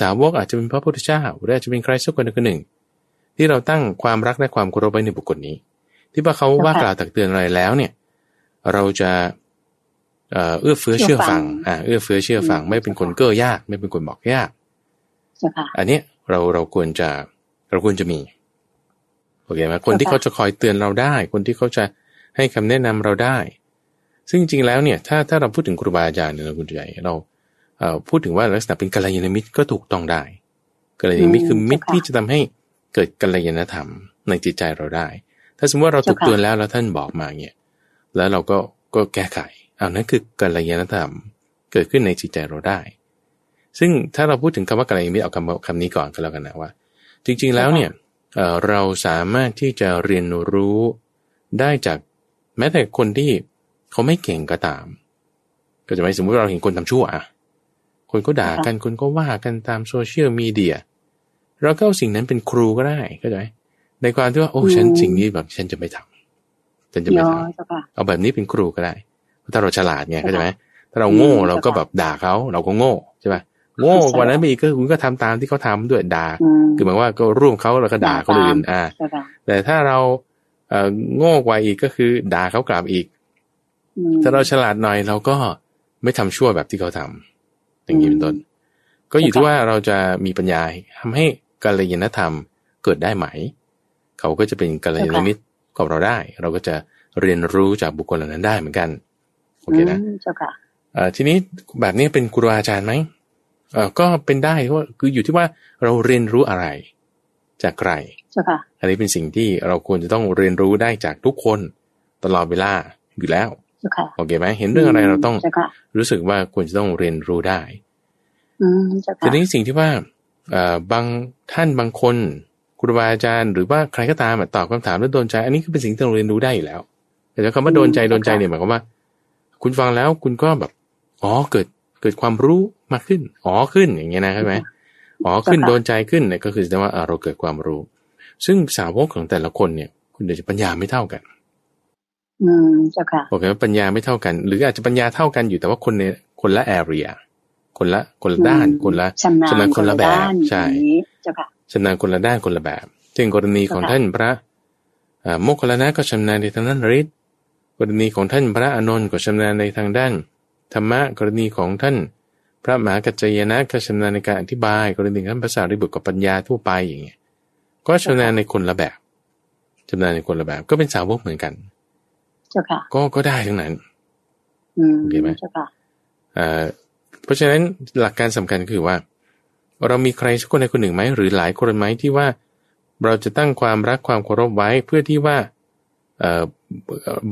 สาวกอาจจะเป็นพระพุทธเจ้าหรืออาจจะเป็นใครสักคนหนึ่ง ที่เราตั้งความรักและความเคารพไว้ในบุคคลนี้ ที่ว่าเขาว่ากล่าวตักเตือนอะไรแล้วเนี่ย เราจะเอื้อเฟื้อเชื่อฟังอ่าเอื้อเฟื้อเชื่อฟัง ไม่เป็นคนเก้อยาก ไม่เป็นคนบอกยากอันนี้เราเราควรจะเราควรจะมีโอเคไหมคนที่เขาจะคอยเตือนเราได้ คนที่เขาจะให้คำแนะนำเราได้ ซึ่งจริงๆแล้วเนี่ยถ้าถ้าเราพูดถึงครูบาอาจารย์เนี่ยเราคุณใหญ่เราเอ่อพูดถึงว่าลักษณะเป็นกัลยาณมิตรก็ถูกต้องได้กัลยาณมิตรคือมิตรที่จะทำให้ เกิดกัลยาณธรรมในจิตใจเราได้ ถ้าสมมติว่าเราถูกเตือนแล้วแล้วท่านบอกมาเนี่ยแล้วเราก็ก็แก้ไขเอานั้นคือกัลยาณธรรมเกิดขึ้นในจิตใจเราได้ ซึ่งถ้าเราพูดถึงคำว่ากัลยาณมิตรเอาคำคำนี้ก่อนก็แล้วกันนะว่า จริง ๆแล้วเนี่ยเราสามารถที่จะเรียนรู้ได้จากแม้แต่คนที่เขาไม่เก่งก็ตาม ก็จะไม่สมมติเราเห็นคนทำชั่วอะคนก็ด่ากันคนก็ว่ากันตามโซเชียลมีเดีย เราก็เอาสิ่งนั้นเป็นครูก็ได้ก็ได้ ในความที่ว่าโอ้ฉันสิ่งนี้แบบฉันจะไม่ทำฉันจะไม่ทำเอาแบบนี้เป็นครูก็ได้ถ้าเราฉลาดไงเข้าใจไหมถ้าเราโง่เราก็แบบด่าเขาเราก็โง่ใช่ไหมโง่กว่านั้นไปอีกก็คุณก็ทำตามที่เขาทาด้วยด่าคือหมายว่าก็ร่วมเขาแล้วก็ด่าคนอื่นอ่า แต่ถ้าเราเอ่อโง่กว่าอีกก็คือด่าเขากลับอีก ถ้าเราฉลาดหน่อยเราก็ไม่ทำชั่วแบบที่เขาทำอย่างนี้เป็นต้น ก็อยู่ที่ว่าเราจะมีปัญญาทำให้ กัลยาณธรรมเกิดได้ไหม เขาก็จะเป็นกัลยาณมิตรกับเราได้ เราก็จะเรียนรู้จากบุคคลเหล่านั้นได้เหมือนกันโอเคนะเจ้าค่ะทีนี้แบบนี้เป็นครูอาจารย์ไหมเออก็เป็นได้เพราะคืออยู่ที่ว่าเราเรียนรู้อะไร จากใครเจ้าค่ะอันนี้เป็นสิ่งที่เราควรจะต้องเรียนรู้ได้จากทุกคนตลอดเวลาอยู่แล้วโอเคไหมเห็นเรื่องอะไรเราต้องรู้สึกว่าควรจะต้องเรียนรู้ได้ทีนี้สิ่งที่ว่า บางท่านบางคนครูบาอาจารย์หรือว่าใครก็ตามตอบคำถามแล้วโดนใจ อันนี้ก็เป็นสิ่งที่เราเรียนรู้ได้อยู่แล้ว แต่คำว่าโดนใจโดนใจเนี่ยหมายความว่า คุณฟังแล้วคุณก็แบบอ๋อเกิดเกิดความรู้มากขึ้นอ๋อขึ้นอย่างเงี้ยนะใช่ไหมอ๋อขึ้นโดนใจขึ้นเนี่ยก็คือแสดงว่าเราเกิดความรู้ ซึ่งสาวกของแต่ละคนเนี่ย คุณเดี๋ยวจะปัญญาไม่เท่ากัน อืมเจ้าค่ะโอเคปัญญาไม่เท่ากัน หรืออาจจะปัญญาเท่ากันอยู่แต่ว่าคนในคนละแอเรีย คนละคนละด้านคนละชำนาญคนละแบบใช่เจ้าค่ะชำนาญคนละด้านคนละแบบเช่นกรณีของท่านพระโมคคัลลานะก็ชำนาญในทางด้านฤทธิ์กรณีของท่านพระอานนท์ก็ชำนาญในทางด้านธรรมะกรณีของท่าน พระมหากัจจยนะก็ชำนาญในการอธิบาย กรณีท่านภาษาริบุตรกับปัญญาทั่วไปอย่างเงี้ยก็ชำนาญในคนละแบบชำนาญในคนละแบบ ก็เป็นสาวกเหมือนกันเจ้าค่ะก็ก็ได้ทั้งนั้นโอเคไหมเจ้าค่ะ เพราะฉะนั้นหลักการสำคัญคือว่า เรามีใครสักคนใดคนหนึ่งไหมหรือหลายคนไหมที่ว่า เราจะตั้งความรักความเคารพไว้เพื่อที่ว่าออ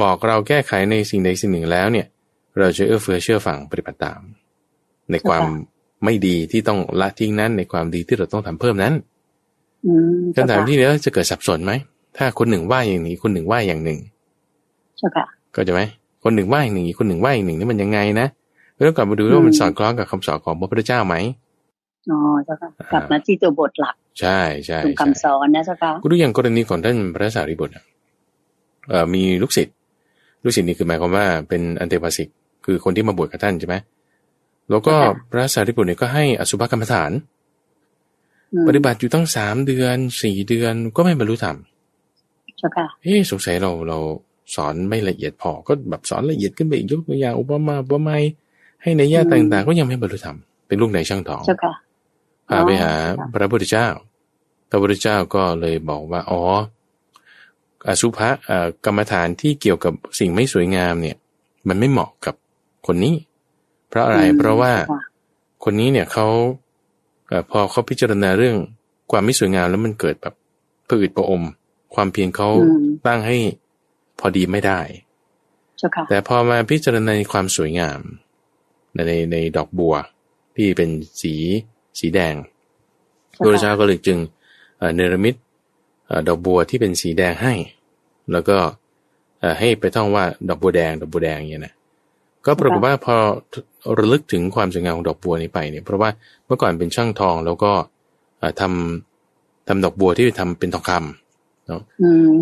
บอกเราแก้ไขในสิ่งใดสิ่งหนึ่งแล้วเนี่ย เราจะเอื้อเฟื้อเชื่อฟังปฏิบัติตาม ในความไม่ดีที่ต้องละทิ้งนั้น ในความดีที่เราต้องทำเพิ่มนั้นคำถามที่นี้จะเกิดสับสนไหมถ้าคนหนึ่งว่าอย่างนี้คนหนึ่งว่าอย่างหนึ่งก็จะไหมคนหนึ่งว่าอย่างหนึ่งคนหนึ่งว่าอย่างหนึ่งนี่มันยังไงนะ เราต้องกลับมาดูว่ามันสอดคล้องกับคำสอนของพระพุทธเจ้าไหมอ๋อเจ้าค่ะกลับมาที่ตัวบทหลัก ใช่ใช่คำสอนนะเจ้าค่ะก็ดูอย่างกรณีของท่านพระสารีบุตรเอ่อมีลูกศิษย์ลูกศิษย์นี่คือหมายความว่าเป็นอันเทปาสิกคือคนที่มาบวชกับท่านใช่ไหมแล้วก็พระสารีบุตรเนี่ยก็ให้อสุภกรรมฐาน ปฏิบัติอยู่ตั้งสามเดือนสี่เดือนก็ไม่บรรลุธรรมเอ๊สงสัยเราเราสอนไม่ละเอียดพอก็แบบสอนละเอียดขึ้นไปอีกยกตัวอย่างอุปมาอุปไมย ให้ในญาติต่างๆ ก็ยังไม่บรรลุธรรม เป็นลูกไหนช่างทองพาไปหาพระพุทธเจ้า พระพุทธเจ้าก็เลยบอกว่า อ๋อ อสุภะกรรมฐานที่เกี่ยวกับสิ่งไม่สวยงามเนี่ย มันไม่เหมาะกับคนนี้ เพราะอะไร เพราะว่าคนนี้เนี่ยเขาพอเขาพิจารณาเรื่องความไม่สวยงามแล้วมันเกิดแบบผืดประอม ความเพียรเขาตั้งให้พอดีไม่ได้ แต่พอมาพิจารณาในความสวยงาม ในในดอกบัวที่เป็นสีสีแดงพระเจ้าก็เลยจึงเนรมิตดอกบัวที่เป็นสีแดงให้ แล้วก็ให้ไปท่องว่าดอกบัวแดงดอกบัวแดงอย่างนี้นะก็ปรากฏว่าพอระลึกถึงความสวยงามของดอกบัวนี้ไปเนี่ยเพราะว่าเมื่อก่อนเป็นช่างทองแล้วก็ทำทำดอกบัวที่ทำเป็นทองคำเนาะ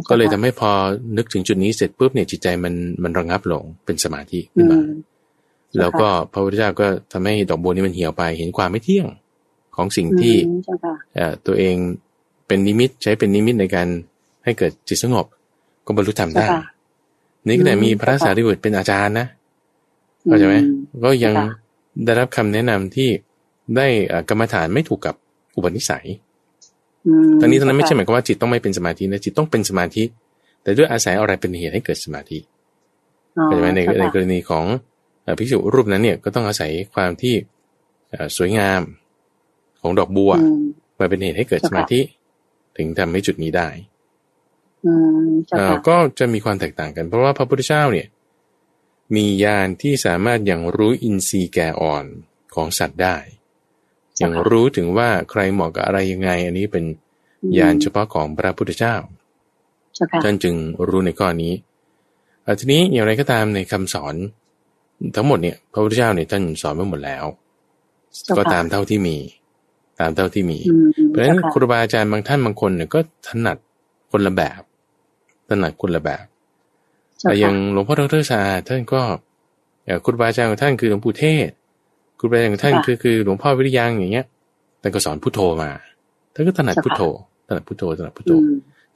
ก็เลยทำให้พอนึกถึงจุดนี้เสร็จปุ๊บเนี่ยจิตใจมันมันระงับลงเป็นสมาธิขึ้นมา แล้วก็พระพุทธเจ้าก็ทำให้ดอกบัวนี้มันเหี่ยวไป เห็นความไม่เที่ยงของสิ่งที่ตัวเองเป็นนิมิตใช้เป็นนิมิตในการให้เกิดจิตสงบ ก็บรรลุธรรมได้ นี่ก็แต่มีพระสารีบุตรเป็นอาจารย์นะเข้าใจไหมก็ยังได้รับคำแนะนำที่ได้กรรมฐานไม่ถูกกับอุปนิสัยตอนนี้ตอนนั้นไม่ใช่หมายความว่าจิตต้องไม่เป็นสมาธินะจิตต้องเป็นสมาธิ แต่ด้วยอาศัยอะไรเป็นเหตุให้เกิดสมาธิเข้าใจไหมในในกรณีของ ภิกษุรูปนั้นเนี่ยก็ต้องอาศัยความที่สวยงามของดอกบัวมาเป็นเหตุให้เกิดสมาธิ ถึงทำให้จุดนี้ได้ก็จะมีความแตกต่างกัน เพราะว่าพระพุทธเจ้าเนี่ย มีญาณที่สามารถอย่างรู้อินทรีย์แก่อ่อนของสัตว์ได้ อย่างรู้ถึงว่าใครเหมาะกับอะไรยังไง อันนี้เป็นญาณเฉพาะของพระพุทธเจ้าท่านจึงรู้ในข้อนี้ทีนี้อย่างไรก็ตามในคำสอน ทั้งหมดเนี่ยพระพุทธเจ้าเนี่ยท่านสอนไว้หมดแล้ว ก็ตามเท่าที่มี ตามเท่าที่มี เพราะฉะนั้นครูบาอาจารย์บางท่านบางคนเนี่ยก็ถนัดคนละแบบถนัดคนละแบบแต่อย่างหลวงพ่อดรสาท่านก็อย่างครูบาอาจารย์ของท่านคือหลวงปู่เทศครูบาอาจารย์ของท่านคือคือหลวงพ่อวิริยังอย่างเงี้ยท่านก็สอนพุทโธมาท่านก็ถนัดพุทโธถนัดพุทโธถนัดพุทโธ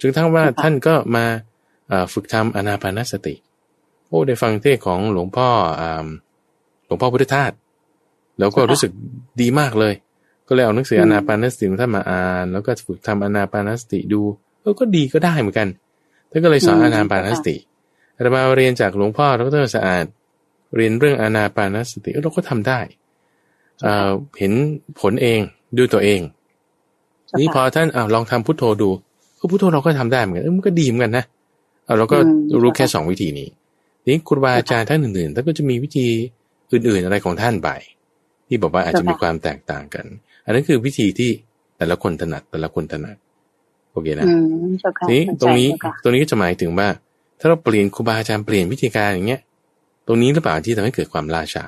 จนทั้งว่าท่านก็มาฝึกทำอนาปานสติ โอ้ได้ฟังเทศของหลวงพ่อหลวงพ่อพุทธทาสแล้วก็รู้สึกดีมากเลย ก็เลยเอาหนังสืออนาปานสติของท่านมาอ่าน แล้วก็ฝึกทำอนาปานสติดูเออก็ดีก็ได้เหมือนกันท่านก็เลยสอนอนาปานสติเรามาเรียนจากหลวงพ่อดรสะอาด เรียนเรื่องอนาปานสติเราก็ทำได้เห็นผลเองด้วยตัวเอง นี่พอท่านอาลองทำพุทโธดูก็พุทโธเราก็ทำได้เหมือนกันมันก็ดีเหมือนกันนะเอาเราก็รู้แค่สองวิธีนี้ นี้ครูบาอาจารย์ท่านอื่นๆท่านก็จะมีวิธีอื่นๆอะไรของท่านไปที่บอกว่าอาจจะมีความแตกต่างกัน อันนั้นคือวิธีที่แต่ละคนถนัดแต่ละคนถนัดโอเคนะนี้ตรงนี้ตรงนี้ก็จะหมายถึงว่า ถ้าเราเปลี่ยนครูบาอาจารย์เปลี่ยนวิธีการอย่างเงี้ย ตรงนี้หรือเปล่าที่ทำให้เกิดความล่าช้า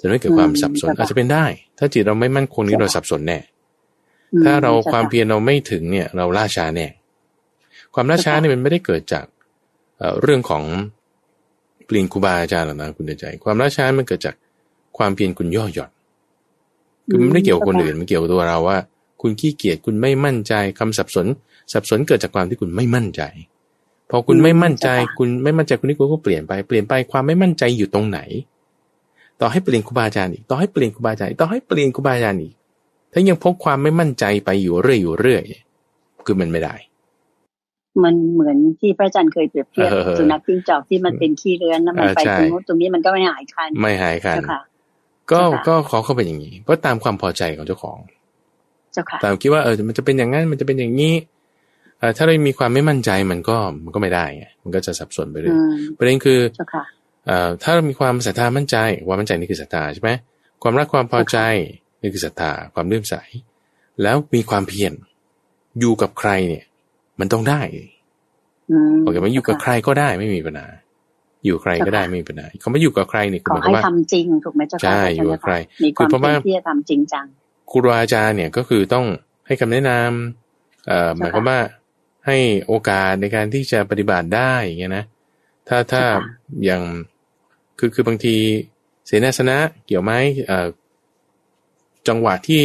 จะไม่เกิดความสับสนอาจจะเป็นได้ ถ้าจิตเราไม่มั่นคงนี้เราสับสนแน่ถ้าเราความเพียรเราไม่ถึงเนี่ย เราล่าช้าแน่ความล่าช้าเนี่ยมันไม่ได้เกิดจากเรื่องของ เปลี่ยนครูบาอาจารย์หรอกนะคุณใจ ความล่าช้ามันเกิดจากความเพียรคุณย่อหย่อนคือมันไม่ได้เกี่ยวกับคนอื่นมันเกี่ยวกับตัวเราว่า คุณขี้เกียจคุณไม่มั่นใจคำสับสน สับสนเกิดจากความที่คุณไม่มั่นใจ พอคุณไม่มั่นใจคุณไม่มั่นใจคุณนี่คุณก็เปลี่ยนไปเปลี่ยนไปความไม่มั่นใจอยู่ตรงไหน ต่อให้เปลี่ยนครูบาอาจารย์อีกต่อให้เปลี่ยนครูบาอาจารย์ต่อให้เปลี่ยนครูบาอาจารย์อีกถ้ายังพกความไม่มั่นใจไปอยู่เรื่อยอยู่เรื่อยคือมันไม่ได้ มันเหมือนที่พระอาจารย์เคยเปรียบเทียบสุนัขจิ้งจอกที่มันเป็นขี้เรือนแล้วมันไปตรงนู้นตรงนี้มันก็ไม่หายคันไม่หายคันก็ก็ขอเข้าไปอย่างนี้เพราะตามความพอใจของเจ้าของตามคิดว่าเออมันจะเป็นอย่างนั้นมันจะเป็นอย่างนี้ถ้าเรามีความไม่มั่นใจมันก็มันก็ไม่ได้ไงมันก็จะสับสนไปเรื่อยประเด็นคือถ้าเรามีความศรัทธามั่นใจความมั่นใจนี่คือศรัทธาใช่ไหมความรักความพอใจนี่คือศรัทธาความเลื่อมใส แล้วมีความเพียรอยู่กับใครเนี่ย มันต้องได้โอเคมันอยู่กับใครก็ได้ไม่มีปัญหาอยู่ใครก็ได้ไม่มีปัญหาเขาไม่อยู่กับใครนี่คือหมายความว่าทำจริงถูกไหมเจ้าค่ะใช่อยู่กับใครคือเพราะว่าที่จะทำจริงจังครูอาจารย์เนี่ยก็คือต้องให้คำแนะนำเอ่อหมายความว่าให้โอกาสในการที่จะปฏิบัติได้อย่างเงี้ยนะถ้าถ้าอย่างคือคือบางทีเสนาสนะเกี่ยวไหมเอ่อจังหวะที่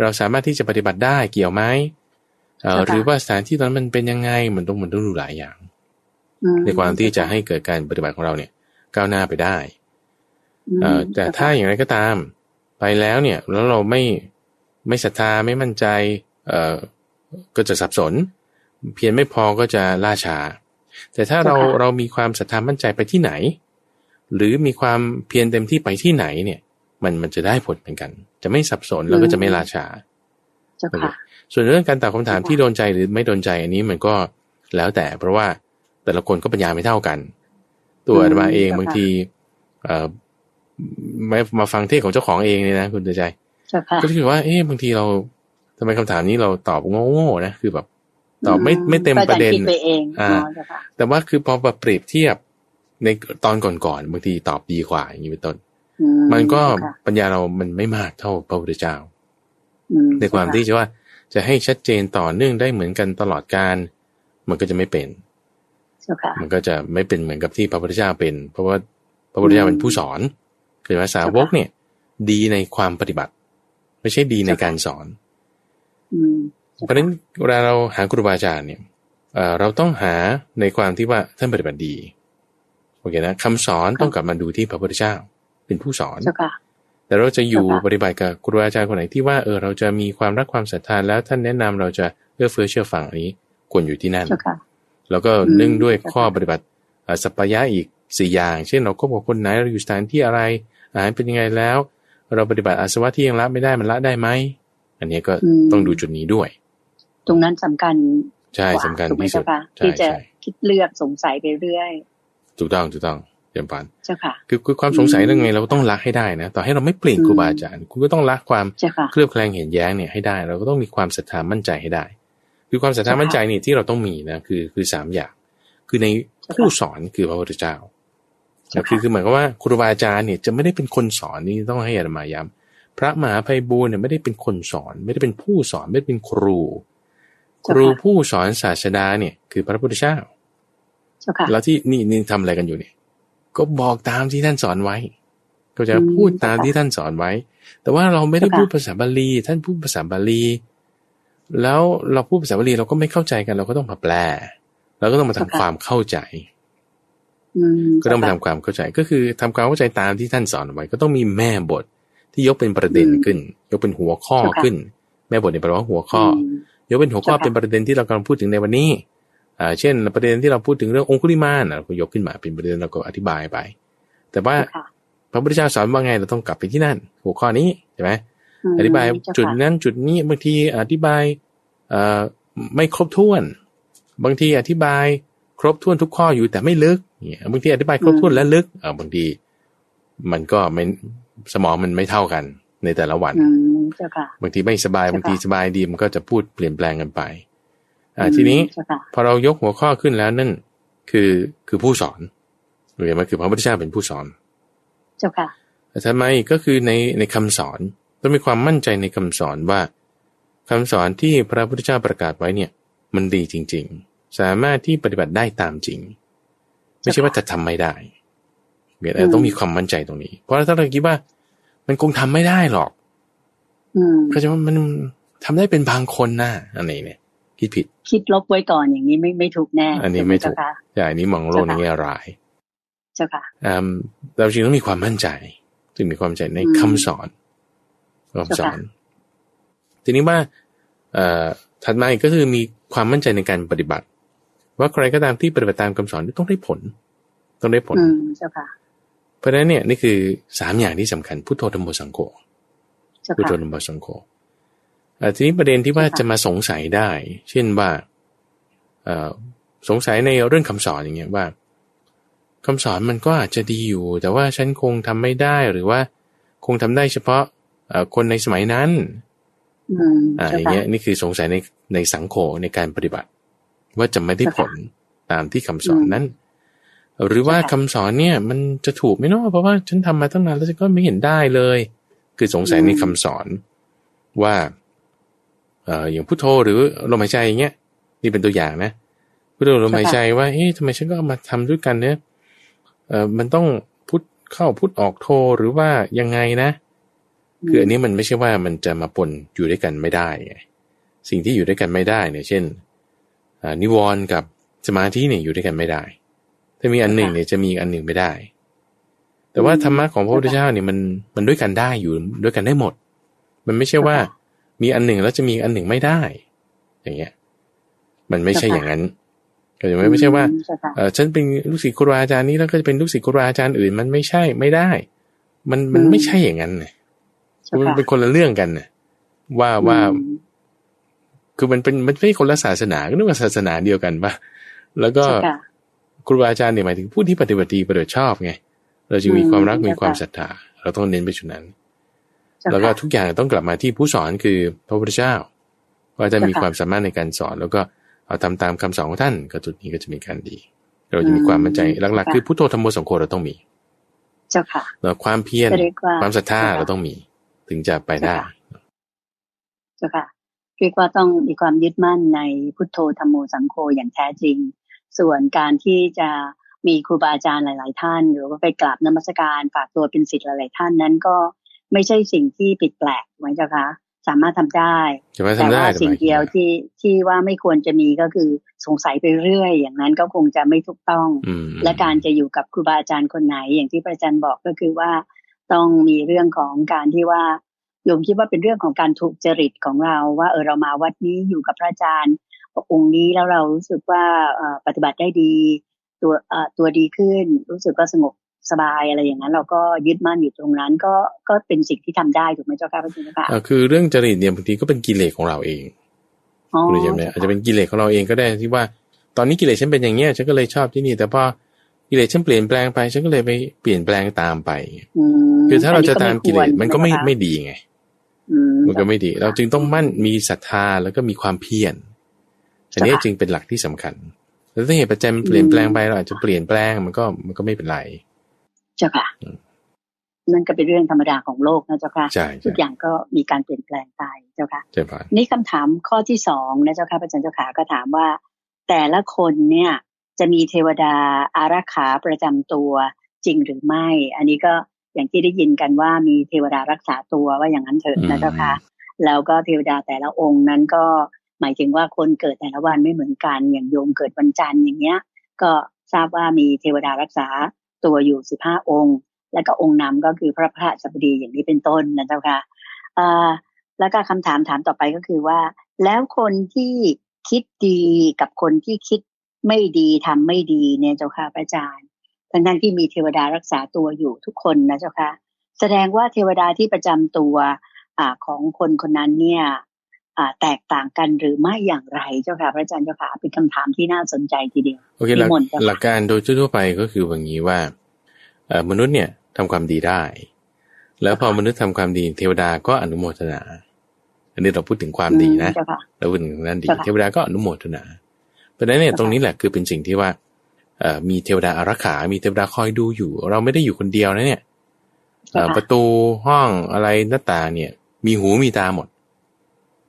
เราสามารถที่จะปฏิบัติได้เกี่ยวไหม หรือว่าสถานที่ตอนนั้นมันเป็นยังไงมันต้องมันต้องดูหลายอย่าง ในความที่จะให้เกิดการปฏิบัติของเราเนี่ย ก้าวหน้าไปได้แต่ถ้าอย่างไรก็ตาม ไปแล้วเนี่ย แล้วเราไม่ไม่ศรัทธาไม่มั่นใจเอ่อก็จะสับสน เพียงไม่พอก็จะล่าช้าแต่ถ้าเราเรามีความศรัทธามั่นใจไปที่ไหน หรือมีความเพียรเต็มที่ไปที่ไหนเนี่ย มันมันจะได้ผลเหมือนกัน จะไม่สับสนแล้วก็จะไม่ลาชา ส่วนเรื่องการตอบคาถามที่โดนใจหรือไม่โดนใจอันนี้มันก็แล้วแต่ เพราะว่าแต่ละคนก็ปัญญาไม่เท่ากัน ตัวมาเองบางทีเอ่อมามาฟังเทศของเจ้าของเองเนี่ยนะคุณใจ ก็คือว่า เอ๊ะบางทีเราทำไมคำถามนี้เราตอบโง่ๆนะคือแบบ ตอบไม่ไม่เต็มประเด็นอ่า แต่ว่าคือพอแบบเปรียบเทียบในตอนก่อนๆบางทีตอบดีกว่าอย่างนี้เป็นต้น มันก็ปัญญาเรามันไม่มากเท่าพระพุทธเจ้าในความที่จะว่า จะให้ชัดเจนต่อเนื่องได้เหมือนกันตลอดการมันก็จะไม่เป็น มันก็จะไม่เป็นเหมือนกับที่พระพุทธเจ้าเป็น เพราะว่าพระพุทธเจ้าเป็นผู้สอน คือว่าสาวกเนี่ย ดีในความปฏิบัติ ไม่ใช่ดีในการสอนเพราะฉะนั้นเวลาเราหาครูบาอาจารย์เนี่ยเราต้องหาในความที่ว่าท่านปฏิบัติดีโอเคนะคำสอนต้องกลับมาดูที่พระพุทธเจ้า เป็นผู้สอน แต่เราจะอยู่ปฏิบัติกับครูอาจารย์คนไหนที่ว่าเออเราจะมีความรักความศรัทธาแล้วท่านแนะนำเราจะเอื้อเฟื้อเชื่อฟังอันนี้ควรอยู่ที่นั่น แล้วก็นึ่งด้วยข้อปฏิบัติสัพยะอีกสี่อย่าง เช่นเราคบกับคนไหนเราอยู่สถานที่อะไรอาหารเป็นยังไงแล้ว เราปฏิบัติอาสวะที่ยังละไม่ได้มันละได้ไหมอันนี้ก็ต้องดูจุดนี้ด้วย ตรงนั้นสำคัญใช่สำคัญที่สุดที่จะคิดเลือกสงสัยไปเรื่อยถูกต้องถูกต้องเยี่ยมปันเจ้าค่ะคือคือความสงสัยเรื่องไงเราต้องละให้ได้นะ ต่อให้เราไม่เปลี่ยนครูบาอาจารย์ คุณก็ต้องละความเคลือบแคลงเห็นแย้งเนี่ยให้ได้ เราก็ต้องมีความศรัทธามั่นใจให้ได้ คือความศรัทธามั่นใจนี่ที่เราต้องมีนะคือคือสามอย่าง คือในผู้สอนคือพระพุทธเจ้าคือคือหมายความว่าครูบาอาจารย์เนี่ยจะไม่ได้เป็นคนสอนนี่ต้องให้อาตมาย้ำพระมหาภัยบูลเนี่ยไม่ได้เป็นคนสอน ไม่ได้เป็นผู้สอนไม่ได้เป็นครู ครูผู้สอนศาสดาเนี่ย คือพระพุทธเจ้าแล้วที่นี่นี่ทำอะไรกันอยู่เนี่ย ก็บอกตามที่ท่านสอนไว้ ก็จะพูดตามที่ท่านสอนไว้ แต่ว่าเราไม่ได้พูดภาษาบาลี ท่านพูดภาษาบาลี แล้วเราพูดภาษาบาลีเราก็ไม่เข้าใจกัน เราก็ต้องมาแปลเราก็ต้องมาทำความเข้าใจก็ต้องมาทำความเข้าใจ ก็คือทำความเข้าใจตามที่ท่านสอนไว้ ก็ต้องมีแม่บทที่ยกเป็นประเด็นขึ้น ยกเป็นหัวข้อขึ้น แม่บทในแปลว่าหัวข้อ ยกเป็นหัวข้อเป็นประเด็นที่เรากำลังพูดถึงในวันนี้อ่า เช่นประเด็นที่เราพูดถึงเรื่ององคุลิมานเราก็ยกขึ้นมาเป็นประเด็นเราก็อธิบายไป แต่ว่าพระพุทธเจ้าสอนว่าไงเราต้องกลับไปที่นั่น หัวข้อนี้ใช่ไหมอธิบายจุดนั้นจุดนี้บางทีอธิบายเอ่อไม่ครบถ้วน บางทีอธิบายครบถ้วนทุกข้ออยู่แต่ไม่ลึกเนี่ยบางทีอธิบายครบถ้วนและลึกอ่าบางทีมันก็ไม่สมองมันไม่เท่ากันในแต่ละวันบางทีไม่สบายบางทีสบายดีมันก็จะพูดเปลี่ยนแปลงกันไป อ่าทีนี้พอเรายกหัวข้อขึ้นแล้วนั่น คือคือผู้สอนหรือมันคือพระพุทธเจ้าเป็นผู้สอนเจ้าค่ะแต่ทำไมก็คือในในคำสอนต้องมีความมั่นใจในคำสอนว่าคำสอนที่พระพุทธเจ้าประกาศไว้เนี่ย มันดีจริง ๆ สามารถที่ปฏิบัติได้ตามจริง ไม่ใช่ว่าจะทำไม่ได้เราต้องมีความมั่นใจตรงนี้ เพราะถ้าเราคิดว่า มันคงทำไม่ได้หรอกเพราะฉะนั้นมันทำได้เป็นบางคนนะอันนี้เนี่ย คิดผิด คิดลบไว้ก่อนอย่างนี้ไม่ไม่ถูกแน่ อันนี้ไม่ถูกใช่อันนี้มองโลกในแง่ร้ายเจ้าค่ะเราจริงต้องมีความมั่นใจจึงมีความใจในคำสอนคำสอน ทีนี้ว่าเอ่อถัดมาอีกก็คือมีความมั่นใจในการปฏิบัติ ว่าใครก็ตามที่ปฏิบัติตามคำสอนต้องได้ผล ต้องได้ผลเจ้าค่ะเพราะฉะนั้นเนี่ยนี่คือสามอย่างที่สำคัญพุทโธธรรมโมสังโฆพุทโธธรรมโมสังโฆ ทีนี้ประเด็นที่ว่าจะมาสงสัยได้ เช่นว่าสงสัยในเรื่องคำสอนอย่างเงี้ยว่าคำสอนมันก็อาจจะดีอยู่ แต่ว่าฉันคงทำไม่ได้หรือว่าคงทำได้เฉพาะคนในสมัยนั้นอ่าอย่างเงี้ยนี่คือสงสัยในในสังโฆในการปฏิบัติ ว่าจะไม่ได้ผลตามที่คำสอนนั้น หรือว่าคำสอนเนี่ย มันจะถูกไหมเนาะเพราะว่าฉันทำมาตั้งนานแล้วฉันก็ไม่เห็นได้เลย คือสงสัยในคำสอนว่า เอ่ออย่างพุทโธหรือลมหายใจอย่างเงี้ยนี่เป็นตัวอย่างนะพุทโธลมหายใจว่าเอ๊ะทำไมฉันก็มาทำด้วยกันเนี่ยเอ่อมันต้องพุทเข้าพุทออกโธหรือว่ายังไงนะ คืออันนี้มันไม่ใช่ว่ามันจะมาปนอยู่ด้วยกันไม่ได้ไงสิ่งที่อยู่ด้วยกันไม่ได้เนี่ยเช่นนิวรณ์กับสมาธิเนี่ยอยู่ด้วยกันไม่ได้ ถ้ามีอันหนึ่งเนี่ยจะมีอันหนึ่งไม่ได้ แต่ว่าธรรมะของพระพุทธเจ้าเนี่ยมันมันด้วยกันได้อยู่ด้วยกันได้หมด มันไม่ใช่ว่า มีอันหนึ่งแล้วจะมีอันหนึ่งไม่ได้ อย่างเงี้ย มันไม่ใช่อย่างนั้นก็จะไม่ไม่ใช่ว่าเออฉันเป็นลูกศิษย์ครูอาจารย์นี้แล้วก็จะเป็นลูกศิษย์ครูอาจารย์อื่น มันไม่ใช่ไม่ได้ มันมันไม่ใช่อย่างนั้นเลยมันเป็นคนละเรื่องกันนะว่าว่า คือมันเป็นมันไม่ใช่คนละศาสนาก็นึกว่าศาสนาเดียวกันปะแล้วก็ครูอาจารย์เนี่ยหมายถึงผู้ที่ปฏิบัติปฏิบัติชอบไง เราจึงมีความรักมีความศรัทธา เราต้องเน้นไปจุดนั้น แล้วก็ทุกอย่างต้องกลับมาที่ผู้สอนคือพระพุทธเจ้าว่าจะมีความสามารถในการสอน แล้วก็เอาทำตามคำสอนของท่านก็จุดนี้ก็จะมีการดี เราจะมีความมั่นใจหลักๆ คือพุทโธธรรมโมสังโฆเราต้องมี เจ้าค่ะแล้วความเพียรความศรัทธาเราต้องมี ถึงจะไปได้ เจ้าค่ะเรียกว่าต้องมีความยึดมั่นในพุทโธธรรมโมสังโฆอย่างแท้จริง ส่วนการที่จะมีครูบาอาจารย์หลาย ๆ ท่าน หรือว่าไปกราบนมัสการฝากตัวเป็นศิษย์หลาย ๆ ท่านนั้นก็ ไม่ใช่สิ่งที่ผิดแปลกเหมือนกันคะสามารถทำได้แต่ว่าสิ่งเดียวที่ที่ว่าไม่ควรจะมีก็คือสงสัยไปเรื่อย อย่างนั้นก็คงจะไม่ถูกต้อง และการจะอยู่กับครูบาอาจารย์คนไหน อย่างที่พระอาจารย์บอกก็คือว่า ต้องมีเรื่องของการที่ว่าโยมคิดว่าเป็นเรื่องของการถูกจริตของเรา ว่าเออเรามาวัดนี้อยู่กับพระอาจารย์องค์นี้แล้วเรารู้สึกว่าปฏิบัติได้ดี ตัวตัวดีขึ้น รู้สึกก็สงบ สบายอะไรอย่างนั้น เราก็ยึดมั่นอยู่ตรงนั้น ก็ก็เป็นสิ่งที่ทำได้ถูกไหมเจ้าค่ะพระเจ้าค่ะคือเรื่องจริตเนี่ยบางทีก็เป็นกิเลสของเราเองคุณเจมเนี่ยอาจจะเป็นกิเลสของเราเองก็ได้ที่ว่า ตอนนี้กิเลสฉันเป็นอย่างเนี้ยฉันก็เลยชอบที่นี่ แต่พอกิเลสฉันเปลี่ยนแปลงไปฉันก็เลยไปเปลี่ยนแปลงตามไปคือถ้าเราจะตามกิเลสมันก็ไม่ไม่ดีไงมันก็ไม่ดี เราจึงต้องมั่นมีศรัทธาแล้วก็มีความเพียรอันนี้จึงเป็นหลักที่สำคัญ แล้วถ้าเหตุปัจจัยมันเปลี่ยนแปลงไปเราอาจจะเปลี่ยนแปลงมันก็มันก็ไม่เป็นไร เจ้าค่ะนั่นก็เป็นเรื่องธรรมดาของโลกนะเจ้าค่ะทุกอย่างก็มีการเปลี่ยนแปลงไปเจ้าค่ะนี่คำถามข้อที่สองนะเจ้าค่ะพระอาจารย์เจ้าค่ะก็ถามว่า แต่ละคนเนี่ย จะมีเทวดาอารักขาประจำตัวจริงหรือไม่ อันนี้ก็อย่างที่ได้ยินกันว่ามีเทวดารักษาตัวว่าอย่างนั้นเถิดนะเจ้าค่ะแล้วก็เทวดาแต่ละองค์นั้นก็หมายถึงว่าคนเกิดแต่ละวันไม่เหมือนกันอย่างโยมเกิดวันจันทร์อย่างเงี้ย ก็ทราบว่ามีเทวดารักษา ตัวอยู่สิบห้าองค์ แล้วก็องค์นำก็คือพระพระสัปดีอย่างนี้เป็นต้นนะเจ้าค่ะแล้วก็คำถามถามต่อไปก็คือว่า แล้วคนที่คิดดีกับคนที่คิดไม่ดีทำไม่ดีเนี่ยเจ้าค่ะพระอาจารย์ทั้งทั้งที่มีเทวดารักษาตัวอยู่ทุกคนนะเจ้าค่ะแสดงว่าเทวดาที่ประจำตัวอของคนคนนั้นเนี่ย แตกต่างกันหรือไม่อย่างไรเจ้าค่ะ พระอาจารย์เจ้าค่ะเป็นคำถามที่น่าสนใจทีเดียวโอเคหลักหลักการโดยทั่วไปก็คืออย่างนี้ว่ามนุษย์เนี่ยทำความดีได้ แล้วพอมนุษย์ทำความดีเทวดาก็อนุโมทนา อันนี้เราพูดถึงความดีนะเราพูดถึงนั้นดีเทวดาก็อนุโมทนา เพราะฉะนั้นเนี่ยตรงนี้แหละคือเป็นสิ่งที่ว่ามีเทวดาอารักขา มีเทวดาคอยดูอยู่ เราไม่ได้อยู่คนเดียวนะเนี่ยประตูห้องอะไรหน้าต่างเนี่ย มีหูมีตาหมด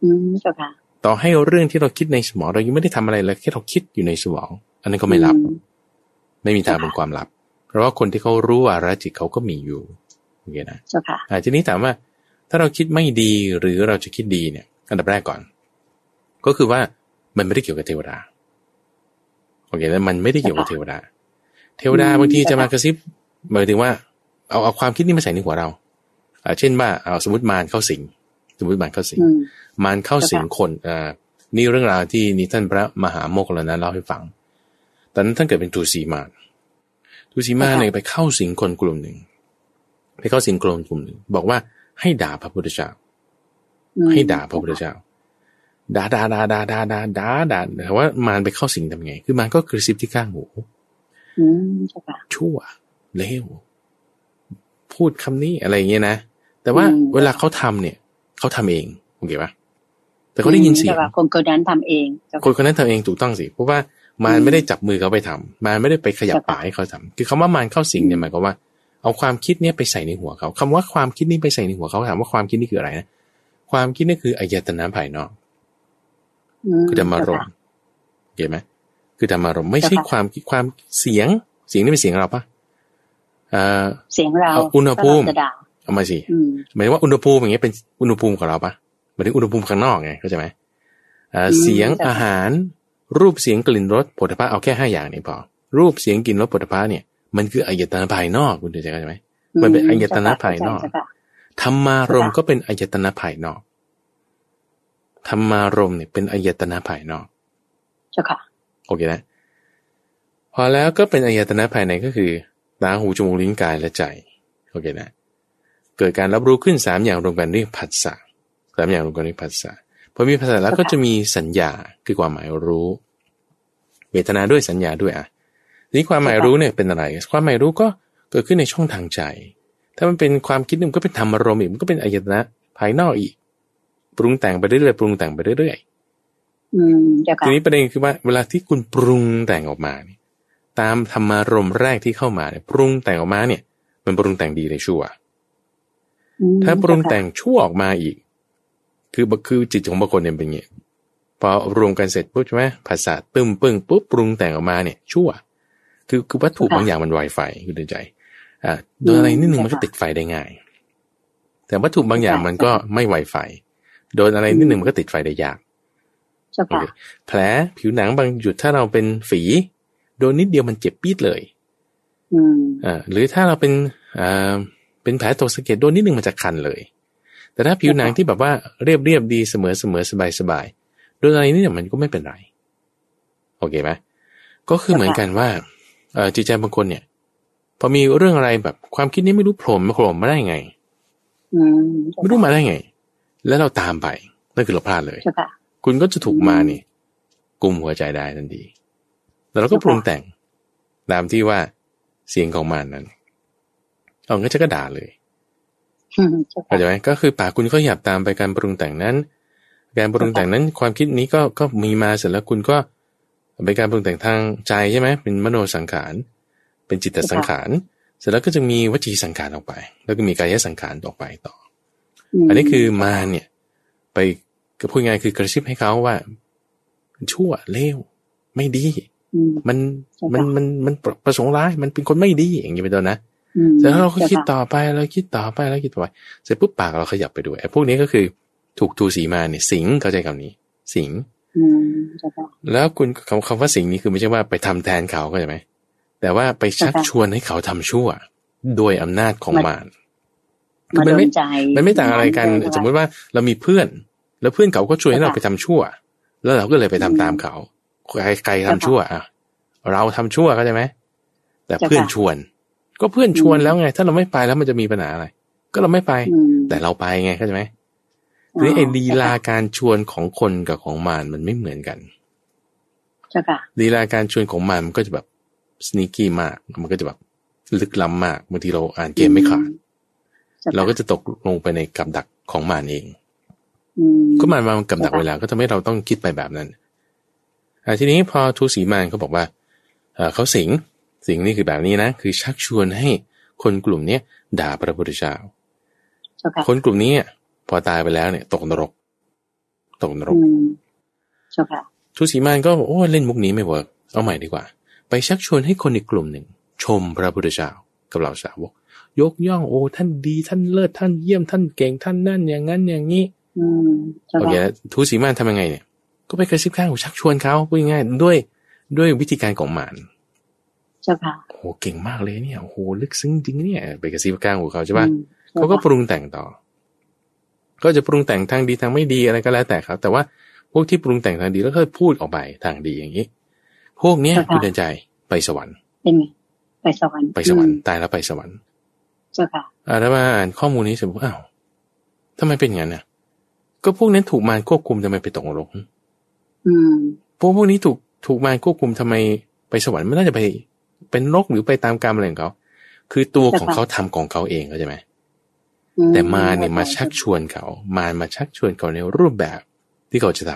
อืมเจ้าค่ะ ต่อให้เรื่องที่เราคิดในสมองเรายังไม่ได้ทำอะไรเลยแค่เราคิดอยู่ในสมอง อันนั้นก็ไม่ลับอืมไม่มีทางเป็นความลับ เพราะว่าคนที่เขารู้ว่าระจิตเขาก็มีอยู่โอเคนะเจ้าค่ะอ่าทีนี้ถามว่า ถ้าเราคิดไม่ดีหรือเราจะคิดดีเนี่ย อันดับแรกก่อน ก็คือว่ามันไม่ได้เกี่ยวกับเทวดาโอเคแล้วมันไม่ได้เกี่ยวกับเทวดา เทวดาอืมบางทีจะมากระซิบหมายถึงว่าเอาเอาความคิดนี้มาใส่ในหัวเราอ่าเช่นว่าเอาสมมติมารเข้าสิง สมมติมารเข้าสิงอืมมารเข้าสิงคนอ่านี่เรื่องราวที่นี่ท่านพระมหาโมคคัลลานะเล่าให้ฟัง ตอนนั้นท่านเกิดเป็นทูสีมารทูสีมารเนี่ยไปเข้าสิงคนกลุ่มหนึ่ง ไปเข้าสิงกลุ่มกลุ่มหนึ่งบอกว่าให้ด่าพระพุทธเจ้าอืมให้ด่าพระพุทธเจ้าด่าด่าด่าด่าด่าด่าด่าด่าแต่ว่ามารไปเข้าสิงทำไง คือมารก็กระซิบที่ข้างหูอืมเจ้าค่ะชั่วเลวพูดคำนี้อะไรอย่างเงี้ยนะ แต่ว่าอืมเวลาเขาทำเนี่ย เขาทำเองโอเคปะแต่เขาได้ยินเสียงจ้าค่ะคนคนนั้นทำเองเจ้าคนคนนั้นทำเองถูกต้องสิเพราะว่ามารไม่ได้จับมือเขาไปทำมารไม่ได้ไปขยับใช่ค่ะปากให้เขาทำคือคำว่ามารเข้าสิงเนี่ยหมายความว่า เอาความคิดเนี้ยไปใส่ในหัวเขาคำว่าความคิดนี้ไปใส่ในหัวเขาถามว่าความคิดนี่คืออะไรนะความคิดนี่คืออายตนะภายนอกคือธรรมารมณ์เห็นไหมคือธรรมารมณ์ไม่ใช่เจ้าค่ะความคิดความเสียง เสียงนี่เป็นเสียงเราปะเอ่อเสียงเราเอาอุณหภูมิก็ เราจะด่าเอามาสิอืมหมายถึงว่าอุณหภูมิอย่างเงี้ยเป็นอุณหภูมิของเราปะหมายถึงอุณหภูมิข้างนอกไงเข้าใจไหมเอ่ออืมเสียงเข้าใจอาหาร รูปเสียงกลิ่นรสผลิตภัณฑ์เอาแค่ห้าอย่างนี้พอ รูปเสียงกลิ่นรสผลิตภัณฑ์เนี่ยมันคืออายตนะภายนอกคุณเข้าใจไหมมันเป็นอายตนะภายนอกเจ้าค่ะธรรมารมณ์ค่ะก็เป็นอายตนะภายนอกธรรมารมณ์เนี่ยเป็นอายตนะภายนอกเจ้าค่ะโอเคนะพอแล้วก็เป็นอายตนะภายในก็คือตาหูจมูกลิ้นกายและใจโอเคนะ เกิดการรับรู้ขึ้นสามอย่างรวมกันเรียกผัสสะสามอย่างรวมกันเรียกผัสสะพอมีผัสสะแล้วก็จะมีสัญญาคือความหมายรู้ เวทนาด้วยสัญญาด้วยอะทีนี้ความหมายรู้เนี่ยเป็นอะไร ความหมายรู้ก็เกิดขึ้นในช่องทางใจ ถ้ามันเป็นความคิดมันก็เป็นธรรมอารมณ์อีกมันก็เป็นอายตนะภายนอกอีก ปรุงแต่งไปเรื่อยๆปรุงแต่งไปเรื่อยๆอืมเจ้าค่ะทีนี้ประเด็นคือว่าเวลาที่คุณปรุงแต่งออกมาเนี่ยตามธรรมารมณ์แรกที่เข้ามาเนี่ยปรุงแต่งออกมาเนี่ย มันปรุงแต่งดีเลยชั่วอืม ถ้าปรุงแต่งชั่วออกมาอีก คือคือจิตของบางคนเนี่ยเป็นอย่างนี้พอรวมกันเสร็จปุ๊บใช่ไหมภาษาตึมปึ้งปุ๊บปรุงแต่งออกมาเนี่ย ชั่ว คือคือวัตถุบางอย่างมันไวไฟคุณเดินใจ อ่าโดนอะไรนิดนึงมันก็ติดไฟได้ง่าย แต่วัตถุบางอย่างมันก็ไม่ไวไฟโดนอะไรนิดนึงมันก็ติดไฟได้ยากเจ้าโอค่ะเคแผลผิวหนังบางจุดถ้าเราเป็นฝีโดนนิดเดียวมันเจ็บปี๊ดเลยอืมอ่าหรือถ้าเราเป็นอ่า เป็นแผลตกสะเก็ดโดนนิดนึงมันจะคันเลย แต่ถ้าผิวหนังที่แบบว่าเรียบเรียบดีเสมอเสมอสบายสบายโดนอะไรนิดเนี่ยมันก็ไม่เป็นไร โอเคไหมก็คือเหมือนกันว่าเออจิตใจบางคนเนี่ย พอมีเรื่องอะไรแบบความคิดนี้ไม่รู้โผล่มาโผล่มาได้ไงอืมเจ้าไม่รู้ค่ะมาได้ไง แล้วเราตามไปนั่นคือเราพลาดเลยเจ้าค่ะคุณก็จะถูกมานี่กลุ่มหัวใจได้ทันทีแล้วเราก็ค่ะปรุงแต่งตามที่ว่าเสียงของมันนั้น เอางั้นจะก็ด่าเลยอืมเจ้าเข้าค่ะใจไหมก็คือปากคุณก็หยับตามไปการปรุงแต่งนั้นการปรุงแต่งนั้นความคิดนี้ก็ก็มีมาเสร็จแล้วคุณก็เป็นการปรุงแต่งทางใจใช่ไหมเป็นมโนสังขาร เป็นจิตสังขาร เสร็จแล้วก็จะมีวจีสังขารออกไป แล้วก็มีกายสังขารออกไปต่อมอันนี้คือมาเนี่ย ไปก็พูดง่ายๆคือกระซิบให้เขาว่าชั่วเลวไม่ดีอืมมันใช่ค่ะมันมันมันประสงค์ร้าย มันเป็นคนไม่ดีอย่างนี้เป็นต้นนะอืม เสร็จแล้วเราก็คิดจ้ะต่อไปเราคิดต่อไปเราคิดต่อไปเสร็จปุ๊บปากเราขยับไปด้วยไอ้พวกนี้ก็คือถูกทูสีมาเนี่ยสิงเข้าใจคำนี้ สิงอืมเจ้าค่ะแล้วคุณคำคำว่าสิงนี้คือไม่ใช่ว่าไปทำแทนเขาเข้าใจไหมแต่ว่าไปชักค่ะชวนให้เขาทำชั่วโดยอำนาจของมันมารมามัโดไม่นใจมันไม่ต่างอะไรกันใช่ไหสมมติว่าเรามีเพื่อน แล้วเพื่อนเขาก็ชวนให้เราไปทำชั่ว แล้วเราก็เลยไปทำตามเขาใครใครทำชั่วอะเราทำชั่วเข้าใจไหมแต่เพื่อนชวน ก็เพื่อนชวนแล้วไง ถ้าเราไม่ไปแล้วมันจะมีปัญหาอะไร ก็เราไม่ไปอืมแต่เราไปไงเข้าใจไหมทีนี้ไอ้ลีลาการชวนของคนกับของมารมันไม่เหมือนกันเจ้าค่ะลีลาการชวนของมารมันก็จะแบบสนิกี้มาก มันก็จะแบบลึกล้ำมากบางทีเราอ่านเกมไม่ขาดจ้ค่ะเราก็จะตกลงไปในกับดักของมารเองอืมก็มารมากับดักเวลาก็ทำให้เราต้องคิดไปแบบนั้นอ่าทีนี้พอทูสีมารเขาบอกว่าเอ่อเขาสิง สิงนี่คือแบบนี้นะ คือชักชวนให้คนกลุ่มเนี้ยด่าพระพุทธเจ้าเจ้าค่ะคนกลุ่มนี้พอตายไปแล้วเนี่ย ตกนรก ตกนรกเจ้าค่ะทุสีมานก็บอกโอ้เล่นมุกนี้ไม่ work เอาใหม่ดีกว่า ไปชักชวนให้คนในกลุ่มหนึ่ง ชมพระพุทธเจ้ากับเหล่าสาวก ยกย่องโอ้ท่านดีท่านเลิศท่านเยี่ยมท่านเก่งท่านนั่นอย่างนั้นอย่างนี้โอเคทุสีมานทำยังไงเนี่ย ก็ไปกระซิบข้างหูชักชวนเขาพูดง่ายๆด้วยด้วยวิธีการของมาร เจ้าค่ะโอ้เก่งมากเลยเนี่ยโอ้โหลึกซึ้งจริงเนี่ยไปกระซิบข้างหูเขาใช่ป่ะเขาก็ปรุงแต่งต่อ ก็จะปรุงแต่งทางดีทางไม่ดีอะไรก็แล้วแต่ครับแต่ว่าพวกที่ปรุงแต่งทางดีแล้วก็พูดออกไปทางดีอย่างนี้พวกเนี้ยคุณเดินใจไปสวรรค์เป็นไงไปสวรรค์ไปสวรรค์ตายแล้วไปสวรรค์เจ้าค่ะอ่าแล้วมาอ่านข้อมูลนี้สมมติอ้าวทำไมเป็นอย่างนั้นน่ะ ก็พวกนั้นถูกมารควบคุมทำไมไปตกนรกอืมพวกพวกนี้ถูกถูกมารควบคุมทำไมไปสวรรค์ไม่น่าจะไป เป็นนกหรือไปตามกรรมอะไรของเขา คือตัวของเขาทำของเขาเองเข้าใจไหมแต่มาเนี่ยมาชักชวนเขา มามาชักชวนเขาในรูปแบบที่เขาจะท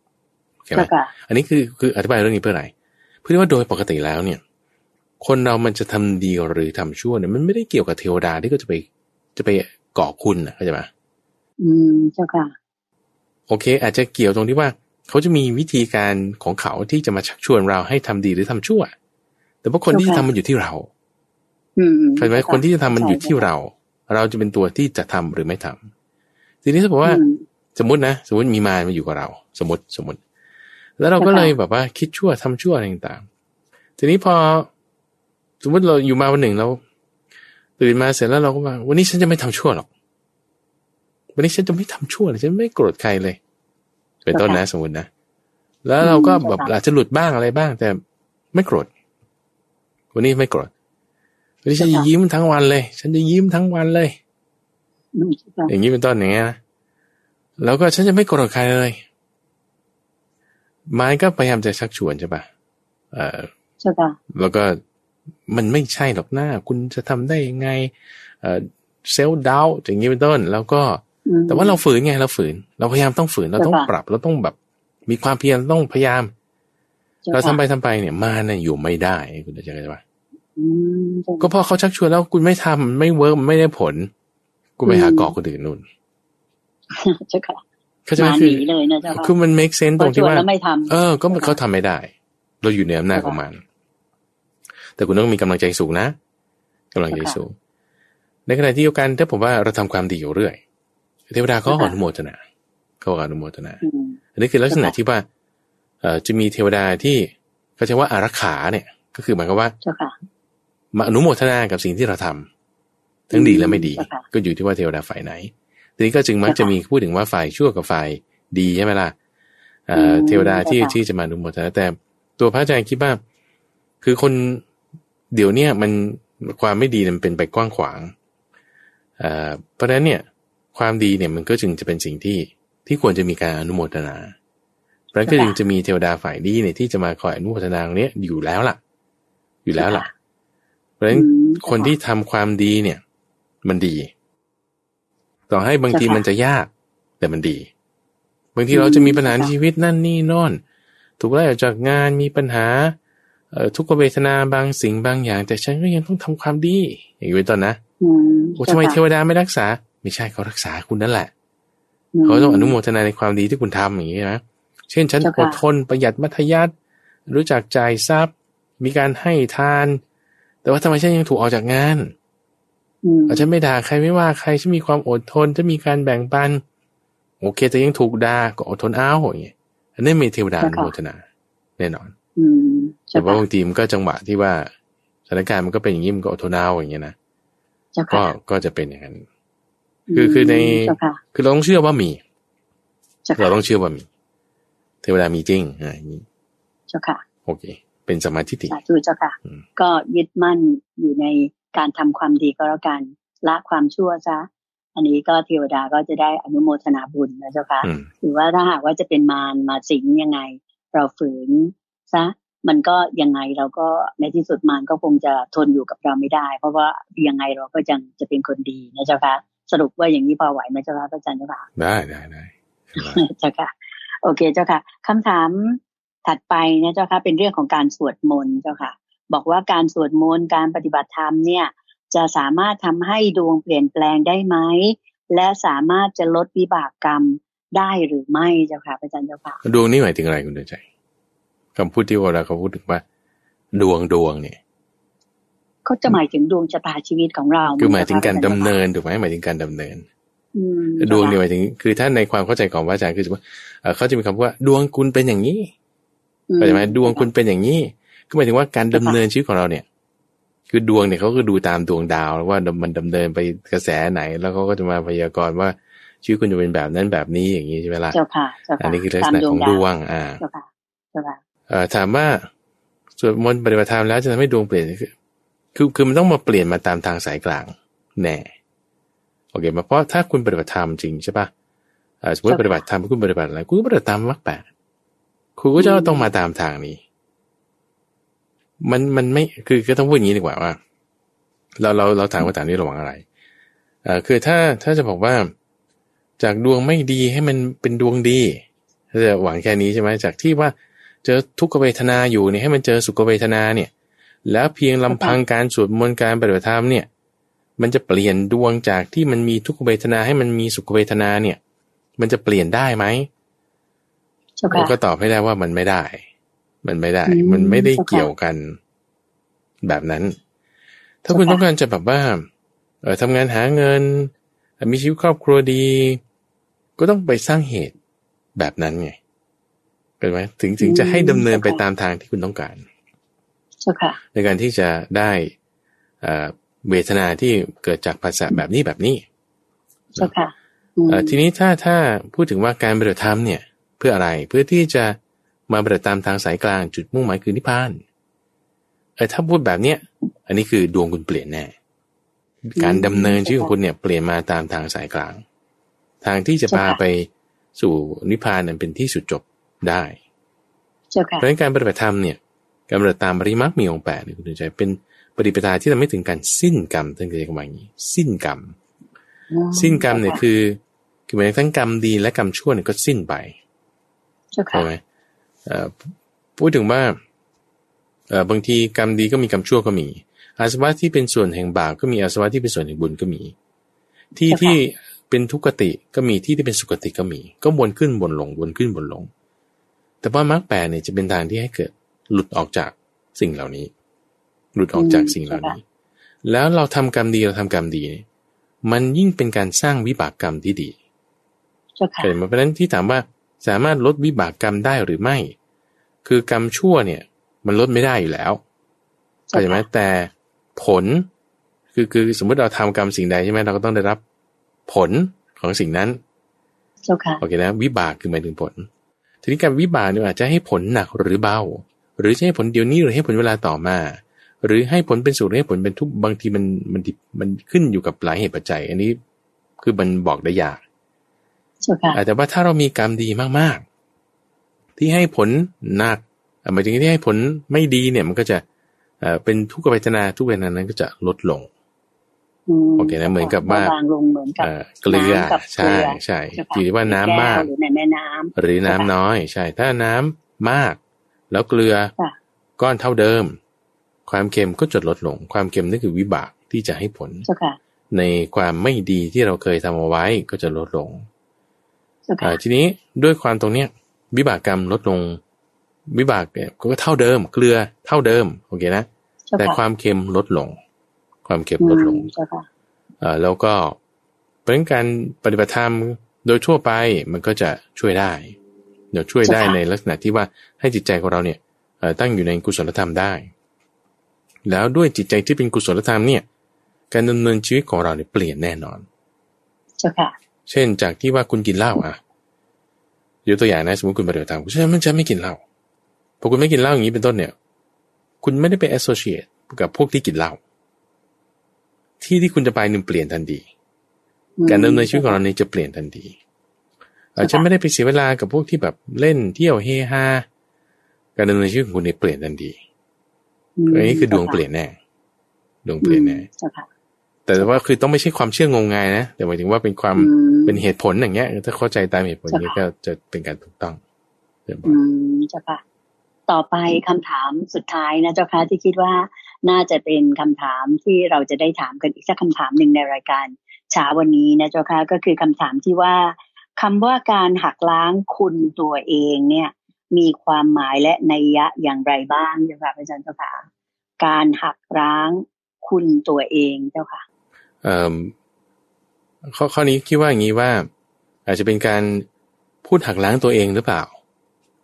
ำใช่ไหมอันนี้คือคืออธิบายเรื่องนี้เพื่ออะไร เพื่อว่าโดยปกติแล้วเนี่ย คนเรามันจะทำดีหรือทำชั่วเนี่ยมันไม่ได้เกี่ยวกับเทวดาที่ก็จะไปจะไปก่อคุณนะเข้าใจไหมอืมเจ้าค่ะ โอเค อาจจะเกี่ยวตรงที่ว่า เขาจะมีวิธีการของเขาที่จะมาชักชวนเราให้ทำดีหรือทำชั่ว แต่ว่าคนที่ทำมันอยู่ที่เราเข้าใจไหมคนที่จะทำมันอยู่ที่เรา เราจะเป็นตัวที่จะทำหรือไม่ทำทีนี้ถ้าบอกว่า สมมตินะสมมติมีมารมาอยู่กับเรา สมมติสมมติ แล้วเราก็เลยแบบว่าคิดชั่วทำชั่วอะไรต่างๆทีนี้พอ สมมติเราอยู่มาวันหนึ่งเราตื่นมาเสร็จแล้วเราก็ว่า วันนี้ฉันจะไม่ทำชั่วหรอก วันนี้ฉันจะไม่ทำชั่วเลยฉันไม่โกรธใครเลย เป็นต้นนะสมมตินะแล้วเราก็แบบอาจจะหลุดบ้างอะไรบ้าง แต่ไม่โกรธ วันนี้ไม่โกรธวันนี้ฉันจะยิ้มทั้งวันเลย ฉันจะยิ้มทั้งวันเลย อย่างนี้เป็นต้นอย่างเงี้ยแล้วก็ฉันจะไม่โกรธใครเลยมารก็พยายามจะชักชวนใช่ปะเออใช่ปะแล้วก็มันไม่ใช่หรอกน่า คุณจะทำได้ยังไง เออ self-doubt อย่างนี้เป็นต้น แล้วก็ แต่ว่าเราฝืนไงเราฝืน เราพยายามต้องฝืน เราต้องปรับ เราต้องแบบ มีความเพียรต้องพยายาม เราทำไปทำไปเนี่ย มารเนี่ยอยู่ไม่ได้คุณจะเข้าใจปะ ก็พอเขาชักชวนแล้วคุณไม่ทำไม่ work ไม่ได้ผล กูไปหาเกาะคนอื่นนู่นเจ้าค่ะเขาจะคือเลยนะเจ้าคือมัน make sense ตรงที่ว่าไม่ทำเออ ก็เขาทำไม่ได้ เราอยู่ในอำนาจของมัน แต่คุณต้องมีกำลังใจสูงนะกำลังใจสูง ในขณะที่เดียวกันถ้าผมว่าเราทำความดีอยู่เรื่อยเทวดาเขาอนุโมทนาเขาอนุโมทนา อันนี้คือลักษณะที่ว่าเอ่อจะมีเทวดาที่เขาจะว่าอารักขาเนี่ย ก็คือหมายความว่า มาอนุโมทนากับสิ่งที่เราทำทั้งดีและไม่ดี ก็อยู่ที่ว่าเทวดาฝ่ายไหนทีนี้ก็จึงมักจะมีพูดถึงว่าฝ่ายชั่วกับฝ่ายดีใช่ไหมล่ะเทวดาที่ที่จะมาดูหมดแต่ ตัวพระอาจารย์คิดว่าคือคนเดี๋ยวเนี้ยมันความไม่ดีมันเป็นไปกว้างขวางเพราะฉะนั้นเนี่ยความดีเนี่ยมันก็จึงจะเป็นสิ่งที่ที่ควรจะมีการอนุโมทนาเพราะนั้นก็จึงจะมีเทวดาฝ่ายดีเนี่ยที่จะมาคอยอนุโมทนาเนี้ยอยู่แล้วล่ะ อยู่แล้วล่ะ เพราะฉะนั้นคนที่ทำความดีเนี่ย มันดี ต่อให้บางทีมันจะยาก แต่มันดี บางทีเราจะมีปัญหาชีวิตนั่นนี่นอนถูกไล่ออกจากงานมีปัญหาทุกขเวทนาบางสิ่งบางอย่าง แต่ฉันก็ยังต้องทำความดี อย่างนี้เป็นต้นนะโอ้ทำไมเทวดาไม่รักษา ไม่ใช่เขารักษาคุณนั่นแหละเขาต้องอนุโมทนาในความดีที่คุณทำอย่างนี้นะเช่นฉันอดทนประหยัดมัธยัติรู้จักจ่ายทรัพย์ มีการให้ทาน แต่ว่าทำไมฉันยังถูกออกจากงานอาจจะไม่ด่าใครไม่ว่าใครฉันมีความอดทนจะมีการแบ่งปัน โอเคแต่ยังถูกด่าก็อดทนอ้าวอย่างเงี้ยอันนี้มีเทวดาโมทนา แน่นอนแต่ว่าบางทีมันก็จังหวะที่ว่าสถานการณ์มันก็เป็นอย่างนี้มันก็อดทนอ้าวอย่างเงี้ยนะก็ก็จะเป็นอย่างนั้น คือคือในคือเราต้องเชื่อว่ามีเราต้องเชื่อว่ามี เทวดามีจริงอ่าเจ้าค่ะโอเค เป็นสมาธิติสาธุเจ้าค่ะ ก็ยึดมั่นอยู่ในการทำความดีก็แล้วกันละความชั่วซะอันนี้ก็เทวดาก็จะได้อนุโมทนาบุญนะเจ้าค่ะหรือว่าถ้าหากว่าจะเป็นมารมาสิงยังไง เราฝืนซะมันก็ยังไงเราก็ในที่สุดมารก็คงจะทนอยู่กับเราไม่ได้ เพราะว่ายังไงเราก็ยังจะเป็นคนดีนะเจ้าค่ะสรุปว่าอย่างนี้พอไหวไหมเจ้าค่ะพระอาจารย์เจ้าค่ะได้ได้ได้เจ้าค่ะ โอเคเจ้าค่ะคำถาม ถัดไปนะเจ้าค่ะเป็นเรื่องของการสวดมนต์เจ้าค่ะ บอกว่าการสวดมนต์การปฏิบัติธรรมเนี่ย จะสามารถทำให้ดวงเปลี่ยนแปลงได้ไหมและสามารถจะลดวิบากกรรมได้หรือไม่เจ้าค่ะอาจารย์เจ้าค่ะดวงนี้หมายถึงอะไรคุณเดชใจคำพูดที่ว่าเราเขาพูดถึงว่า ดวงดวงเนี่ยเขาจะหมายถึงดวงชะตาชีวิตของเรา คือหมายถึงการดำเนินถูกไหมหมายถึงการดำเนินดวงเนี่ยหมายถึง คือถ้าในความเข้าใจของพระอาจารย์คือว่าเขาจะมีคำว่า ดวงคุณเป็นอย่างนี้ เข้าใจไหมดวงคุณเป็นอย่างนี้ก็หมายถึงว่าการดำเนินชีวิตของเราเนี่ย คือดวงเนี่ยเขาก็ดูตามดวงดาวว่ามันดำเนินไปกระแสไหน แล้วเขาก็จะมาพยากรณ์ว่าชีวิตคุณจะเป็นแบบนั้นแบบนี้อย่างนี้ใช่ไหมล่ะเจ้าค่ะอันนี้คือลักษณะของดวง อ่าเจ้าค่ะเจ้าค่ะถามว่าสวดมนต์ปฏิบัติธรรมแล้วจะทำให้ดวงเปลี่ยนคือคือคือมันต้องมาเปลี่ยนมาตามทางสายกลางแน่โอเคมาเพราะถ้าคุณปฏิบัติธรรมจริงใช่ปะสมมติปฏิบัติธรรมคุณปฏิบัติอะไรคุณก็ปฏิบัติตามมรรคแปด คุณก็จะต้องมาตามทางนี้ มันมันไม่คือก็ต้องพูดอย่างนี้ดีกว่าว่า เราเราเราถามว่าถามนี้ระวังอะไรอ่าคือถ้าถ้าจะบอกว่า จากดวงไม่ดีให้มันเป็นดวงดีจะหวังแค่นี้ใช่ไหมจากที่ว่าเจอทุกขเวทนาอยู่เนี่ยให้มันเจอสุขเวทนาเนี่ย แล้วเพียงลำพังการสวดมนต์การปฏิบัติธรรมเนี่ย มันจะเปลี่ยนดวงจากที่มันมีทุกขเวทนาให้มันมีสุขเวทนาเนี่ย มันจะเปลี่ยนได้ไหม เราก็ตอบให้ได้ว่ามันไม่ได้ มันไม่ได้ มันไม่ได้เกี่ยวกันแบบนั้น ถ้าคุณต้องการจะแบบว่าเออทำงานหาเงิน มีชีวิตครอบครัวดี ก็ต้องไปสร้างเหตุแบบนั้นไงเห็นไหมถึงถึงจะให้ดำเนินไปตามทางที่คุณต้องการในการที่จะได้เวทนาที่เกิดจากภาษาแบบนี้แบบนี้ทีนี้ถ้าถ้าพูดถึงว่าการปฏิบัติธรรมเนี่ย เพื่ออะไรเพื่อที่จะมาปฏิบัติตามทางสายกลางจุดมุ่งหมายคือนิพพานเออถ้าพูดแบบเนี้ยอันนี้คือดวงคุณเปลี่ยนแน่ การดำเนินชีวิตของคุณเนี่ยเปลี่ยนมาตามทางสายกลาง ทางที่จะพาไปสู่นิพพานนั้นเป็นที่สุดจบได้เพราะฉะนั้นการปฏิบัติธรรมเนี่ยการปฏิบัติตามปริมักมีองค์แปดเนี่ยคุณใจเป็นปฏิปทาที่ทำให้ถึงการสิ้นกรรมท่านเรียกว่าอย่างนี้ สิ้นกรรม สิ้นกรรมเนี่ยคือคือหมายทั้งกรรมดีและกรรมชั่วเนี่ยก็สิ้นไป ใช่ไหมพูดถึงว่าบางทีกรรมดีก็มีกรรมชั่วก็มี อาสวะที่เป็นส่วนแห่งบาปก็มีอาสวะที่เป็นส่วนแห่งบุญก็มี ที่ที่เป็นทุกขติก็มีที่ที่เป็นสุขติก็มี ก็วนขึ้นวนลงวนขึ้นวนลง แต่ว่ามรรคแปดเนี่ยจะเป็นทางที่ให้เกิดหลุดออกจากสิ่งเหล่านี้ หลุดออกจากสิ่งเหล่านี้ แล้วเราทำกรรมดีเราทำกรรมดี มันยิ่งเป็นการสร้างวิบากกรรมที่ดีเห็นไหมเพราะนั้นที่ถามว่า สามารถลดวิบากกรรมได้หรือไม่ คือกรรมชั่วเนี่ย มันลดไม่ได้อยู่แล้วเข้าใจไหมแต่ผล คือคือสมมติเราทำกรรมสิ่งใดใช่ไหมเราก็ต้องได้รับผลของสิ่งนั้นโอเคนะวิบากคือหมายถึงผล ทีนี้การวิบากเนี่ยอาจจะให้ผลหนักหรือเบา หรือจะให้ผลเดียวนี้หรือให้ผลเวลาต่อมา หรือให้ผลเป็นสุขหรือให้ผลเป็นทุกบางทีมันมันมันขึ้นอยู่กับหลายเหตุปัจจัย อันนี้คือมันบอกได้ยาก แต่ว่าถ้าเรามีกรรมดีมากๆ ที่ให้ผลหนักหมายถึงที่ให้ผลไม่ดีเนี่ยมันก็จะเป็นทุกขเวทนาทุกเวทนานั้นก็จะลดลงโอเคนะเหมือนกับว่าเกลือใช่ใช่อยู่ที่ว่าน้ำมาก หรือในแม่น้ำหรือน้ำน้อย ใช่ ถ้าน้ำมาก แล้วเกลือก้อนเท่าเดิม ความเค็มก็จะลดลง ความเค็มนั่นคือวิบากที่จะให้ผลในความไม่ดีที่เราเคยทำเอาไว้ก็จะลดลง ทีนี้ด้วยความตรงเนี้ยวิบากกรรมลดลงวิบากเนี่ยก็เท่าเดิม เกลือเท่าเดิมโอเคนะ แต่ความเค็มลดลง ความเก็บลดลงอ่าแล้วก็เป็นการปฏิบัติธรรมโดยทั่วไปมันก็จะช่วยได้ เดี๋ยวช่วยได้ในลักษณะที่ว่าให้จิตใจของเราเนี่ยตั้งอยู่ในกุศลธรรมได้ แล้วด้วยจิตใจที่เป็นกุศลธรรมเนี่ย การดำเนินชีวิตของเราเนี่ยเปลี่ยนแน่นอนเจ้าค่ะ เช่นจากที่ว่าคุณกินเหล้าอะยกตัวอย่างนะสมมติคุณปฏิบัติธรรมคุณจะมันจะไม่กินเหล้าพอคุณไม่กินเหล้าอย่างนี้เป็นต้นเนี่ย คุณไม่ได้ไป associate กับพวกที่กินเหล้าที่ที่คุณจะไปนึ่งเปลี่ยนทันทีการดำเนินชีวิตของเราเนี่ยจะเปลี่ยนทันทีอาจจะไม่ได้ไปเสียเวลากับพวกที่แบบเล่นเที่ยวเฮฮาการดำเนินชีวิตของคุณเนี่ยเปลี่ยนทันทีอันนี้คือดวงเปลี่ยนแน่ดวงเปลี่ยนแน่ แต่ว่าคือต้องไม่ใช่ความเชื่องงงายนะแต่หมายถึงว่าเป็นความเป็นเหตุผลอย่างเงี้ยถ้าเข้าใจตามเหตุผลนี้ก็จะเป็นการถูกต้องอืมเจ้าค่ะต่อไปคำถามสุดท้ายนะเจ้าค่ะที่คิดว่าน่าจะเป็นคำถามที่เราจะได้ถามกันอีกสักคำถามหนึ่งในรายการเช้าวันนี้นะเจ้าค่ะก็คือคำถามที่ว่าคำว่าการหักล้างคุณตัวเองเนี่ย มีความหมายและนัยยะอย่างไรบ้างเจ้าค่ะอาจารย์เจ้าค่ะการหักล้างคุณตัวเองเจ้าค่ะเอ่อ ข้อข้อนี้คิดว่าอย่างนี้ว่า อาจจะเป็นการพูดหักล้างตัวเองหรือเปล่า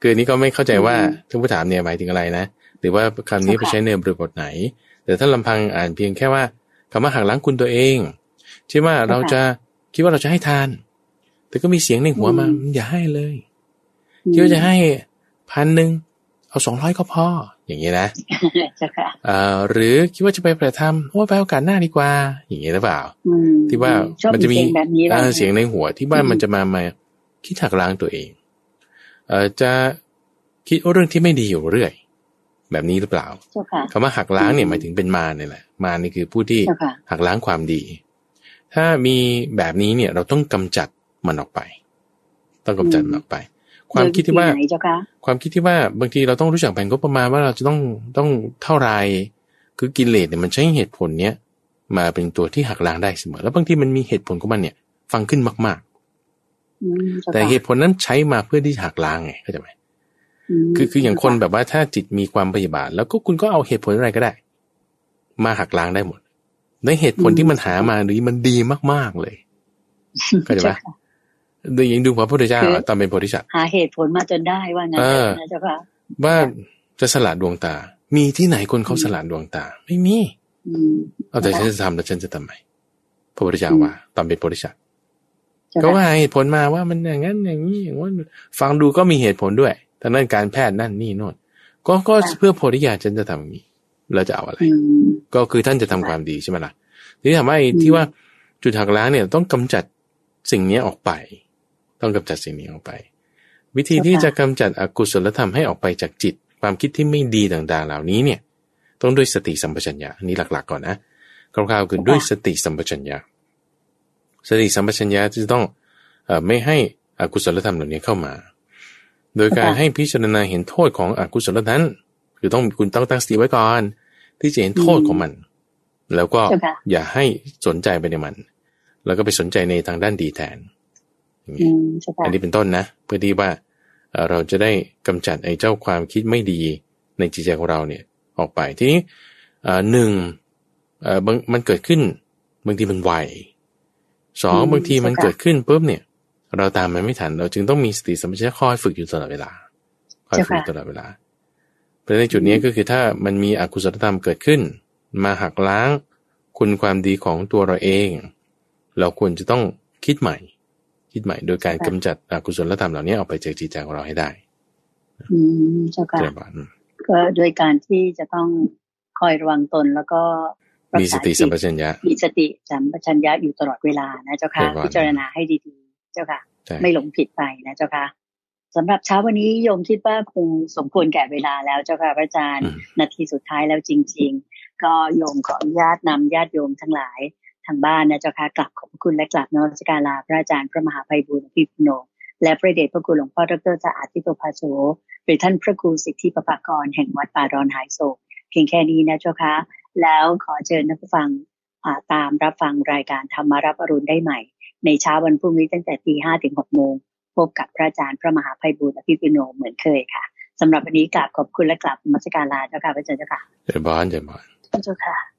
คือนี้ก็ไม่เข้าใจว่าท่านผู้ถามเนี่ยหมายถึงอะไรนะหรือว่าคำนี้ไปใช้ในบริบทไหน แต่ถ้าลำพังอ่านเพียงแค่ว่าคำว่าหักล้างคุณตัวเองเช่นว่าเราจะคิดว่าเราจะให้ทาน แต่ก็มีเสียงในหัวมาอย่าให้เลยคิดว่าจะให้พันหนึ่งเอาสองร้อยก็พอ อย่างนี้นะหรือคิดว่าจะไปประทำโอ้ไปโอกาสหน้าดีกว่า อย่างนี้หรือเปล่าที่ว่ามันจะมีเสียงในหัวที่บ้านมันจะมามาคิดหักล้างตัวเองเอจะคิดเรื่องที่ไม่ดีอยู่เรื่อย แบบนี้หรือเปล่าคำว่าหักล้างเนี่ยหมายถึงเป็นมาเนี่ยแหละ มานี่คือผู้ที่หักล้างความดี ถ้ามีแบบนี้เนี่ยเราต้องกำจัดมันออกไป ต้องกำจัดมันออกไป ความคิดที่ว่าความคิดที่ว่าบางทีเราต้องรู้จักแบ่งงบประมาณว่าเราจะต้องต้องเท่าไรคือกิเลสเนี่ยมันใช้เหตุผลเนี้ยมาเป็นตัวที่หักล้างได้เสมอ แล้วบางทีมันมีเหตุผลของมันเนี่ย ฟังขึ้นมากแต่เหตุผลนั้นใช้มาเพื่อที่หักล้างไงเข้าใจไหมคือคืออย่างคนแบบว่าถ้าจิตมีความพยาบาท แล้วก็คุณก็เอาเหตุผลอะไรก็ได้ มาหักล้างได้หมด ในเหตุผลที่มันหามาดีมันดีมากๆเลยเข้าใจไหม ดูยิงดูพระพุทธเจ้าตอนเป็นโพธิสัตว์หาเหตุผลมาจนได้ว่างั้นนะเจ้าค่ะว่าจะสละดวงตา มีที่ไหนคนเขาสละดวงตา ไม่มีเอาแต่ฉันจะทำแล้วฉันจะทำไมพระพุทธเจ้าว่าตอนเป็นโพธิสัตว์ก็ว่าเหตุผลมาว่ามันอย่างนั้นอย่างนี้อย่างว่าฟังดูก็มีเหตุผลด้วยทางด้านการแพทย์นั่นนี่โน่นก็ก็เพื่อโพธิญาณฉันจะทำอย่างนี้เราจะเอาอะไร ก็คือท่านจะทำความดีใช่ไหมล่ะทีนี้ถามว่าที่ว่าจุดหักล้างเนี่ยต้องกำจัดสิ่งนี้ออกไป ต้องกำจัดสิ่งนี้ออกไป วิธีที่จะกำจัดอกุศลธรรมให้ออกไปจากจิต ความคิดที่ไม่ดีต่างๆ เหล่านี้เนี่ย ต้องด้วยสติสัมปชัญญะนี่หลักๆ ก่อนนะคร่าวๆคือด้วยสติสัมปชัญญะสติสัมปชัญญะจะต้องอไม่ให้อกุศลธรรมเหล่านี้เข้ามา โดยการให้พิจารณาเห็นโทษของอกุศลนั้นคือต้องคุณต้องตั้งสติไว้ก่อน ที่จะเห็นโทษของมัน แล้วก็อย่าให้สนใจไปในมัน แล้วก็ไปสนใจในทางด้านดีแทน อันนี้เป็นต้นนะ เพื่อที่ว่าเราจะได้กำจัดไอ้เจ้าความคิดไม่ดีในจิตใจของเราเนี่ยออกไปทีนี้หนึ่งมันเกิดขึ้นบางทีมันไวสองบางทีมันเกิดขึ้นปุ๊บเนี่ย เราตามมันไม่ทัน เราจึงต้องมีสติสัมปชัญญะคอยฝึกอยู่ตลอดเวลาคอยฝึกตลอดเวลาเพราะในจุดนี้ก็คือถ้ามันมีอกุศลธรรมเกิดขึ้น มาหักล้างคุณความดีของตัวเราเอง เราควรจะต้องคิดใหม่ คิดใหม่โดยการกำจัดอกุศลธรรมเหล่านี้ออกไปจากจิตใจของเราให้ได้ อืมเจ้าค่ะก็โดยการที่จะต้องคอยระวังตนแล้วก็มีสติสัมปชัญญะ มีสติสัมปชัญญะอยู่ตลอดเวลานะเจ้าค่ะ พิจารณาให้ดีๆ เจ้าค่ะ ไม่หลงผิดไปนะเจ้าค่ะสำหรับเช้าวันนี้โยมคิดว่าคงสมควรแก่เวลาแล้วเจ้าค่ะพระอาจารย์ นาทีสุดท้ายแล้วจริง ๆ ก็โยมขออนุญาตนำญาติโยมทั้งหลาย ทางบ้านนะเจ้าค่ะกลับขอบคุณและกลับนมัสการลาพระอาจารย์พระมหาภัยบุญพิพุโนและพระเดชพระคุณหลวงพ่อดรจะอาทิตโตภาโสหรือท่านพระครูสิทธิปภากรแห่งวัดป่าดอนหายโศกเพียงแค่นี้นะเจ้าค่ะแล้วขอเชิญท่านผู้ฟังตามรับฟังรายการธรรมารับอรุณได้ใหม่ ในเช้าวันพรุ่งนี้ตั้งแต่ตีห้ถึงหกโมงพบกับพระอาจารย์พระมหาภัยบุญอภิปุโนเหมือนเคยค่ะสำหรับวันนี้กราบขอบคุณและกราบมัสการลาเจ้าค่ะพระอาจารย์เจ้าค่ะเจริญบานเจริญบานเจ้าค่ะ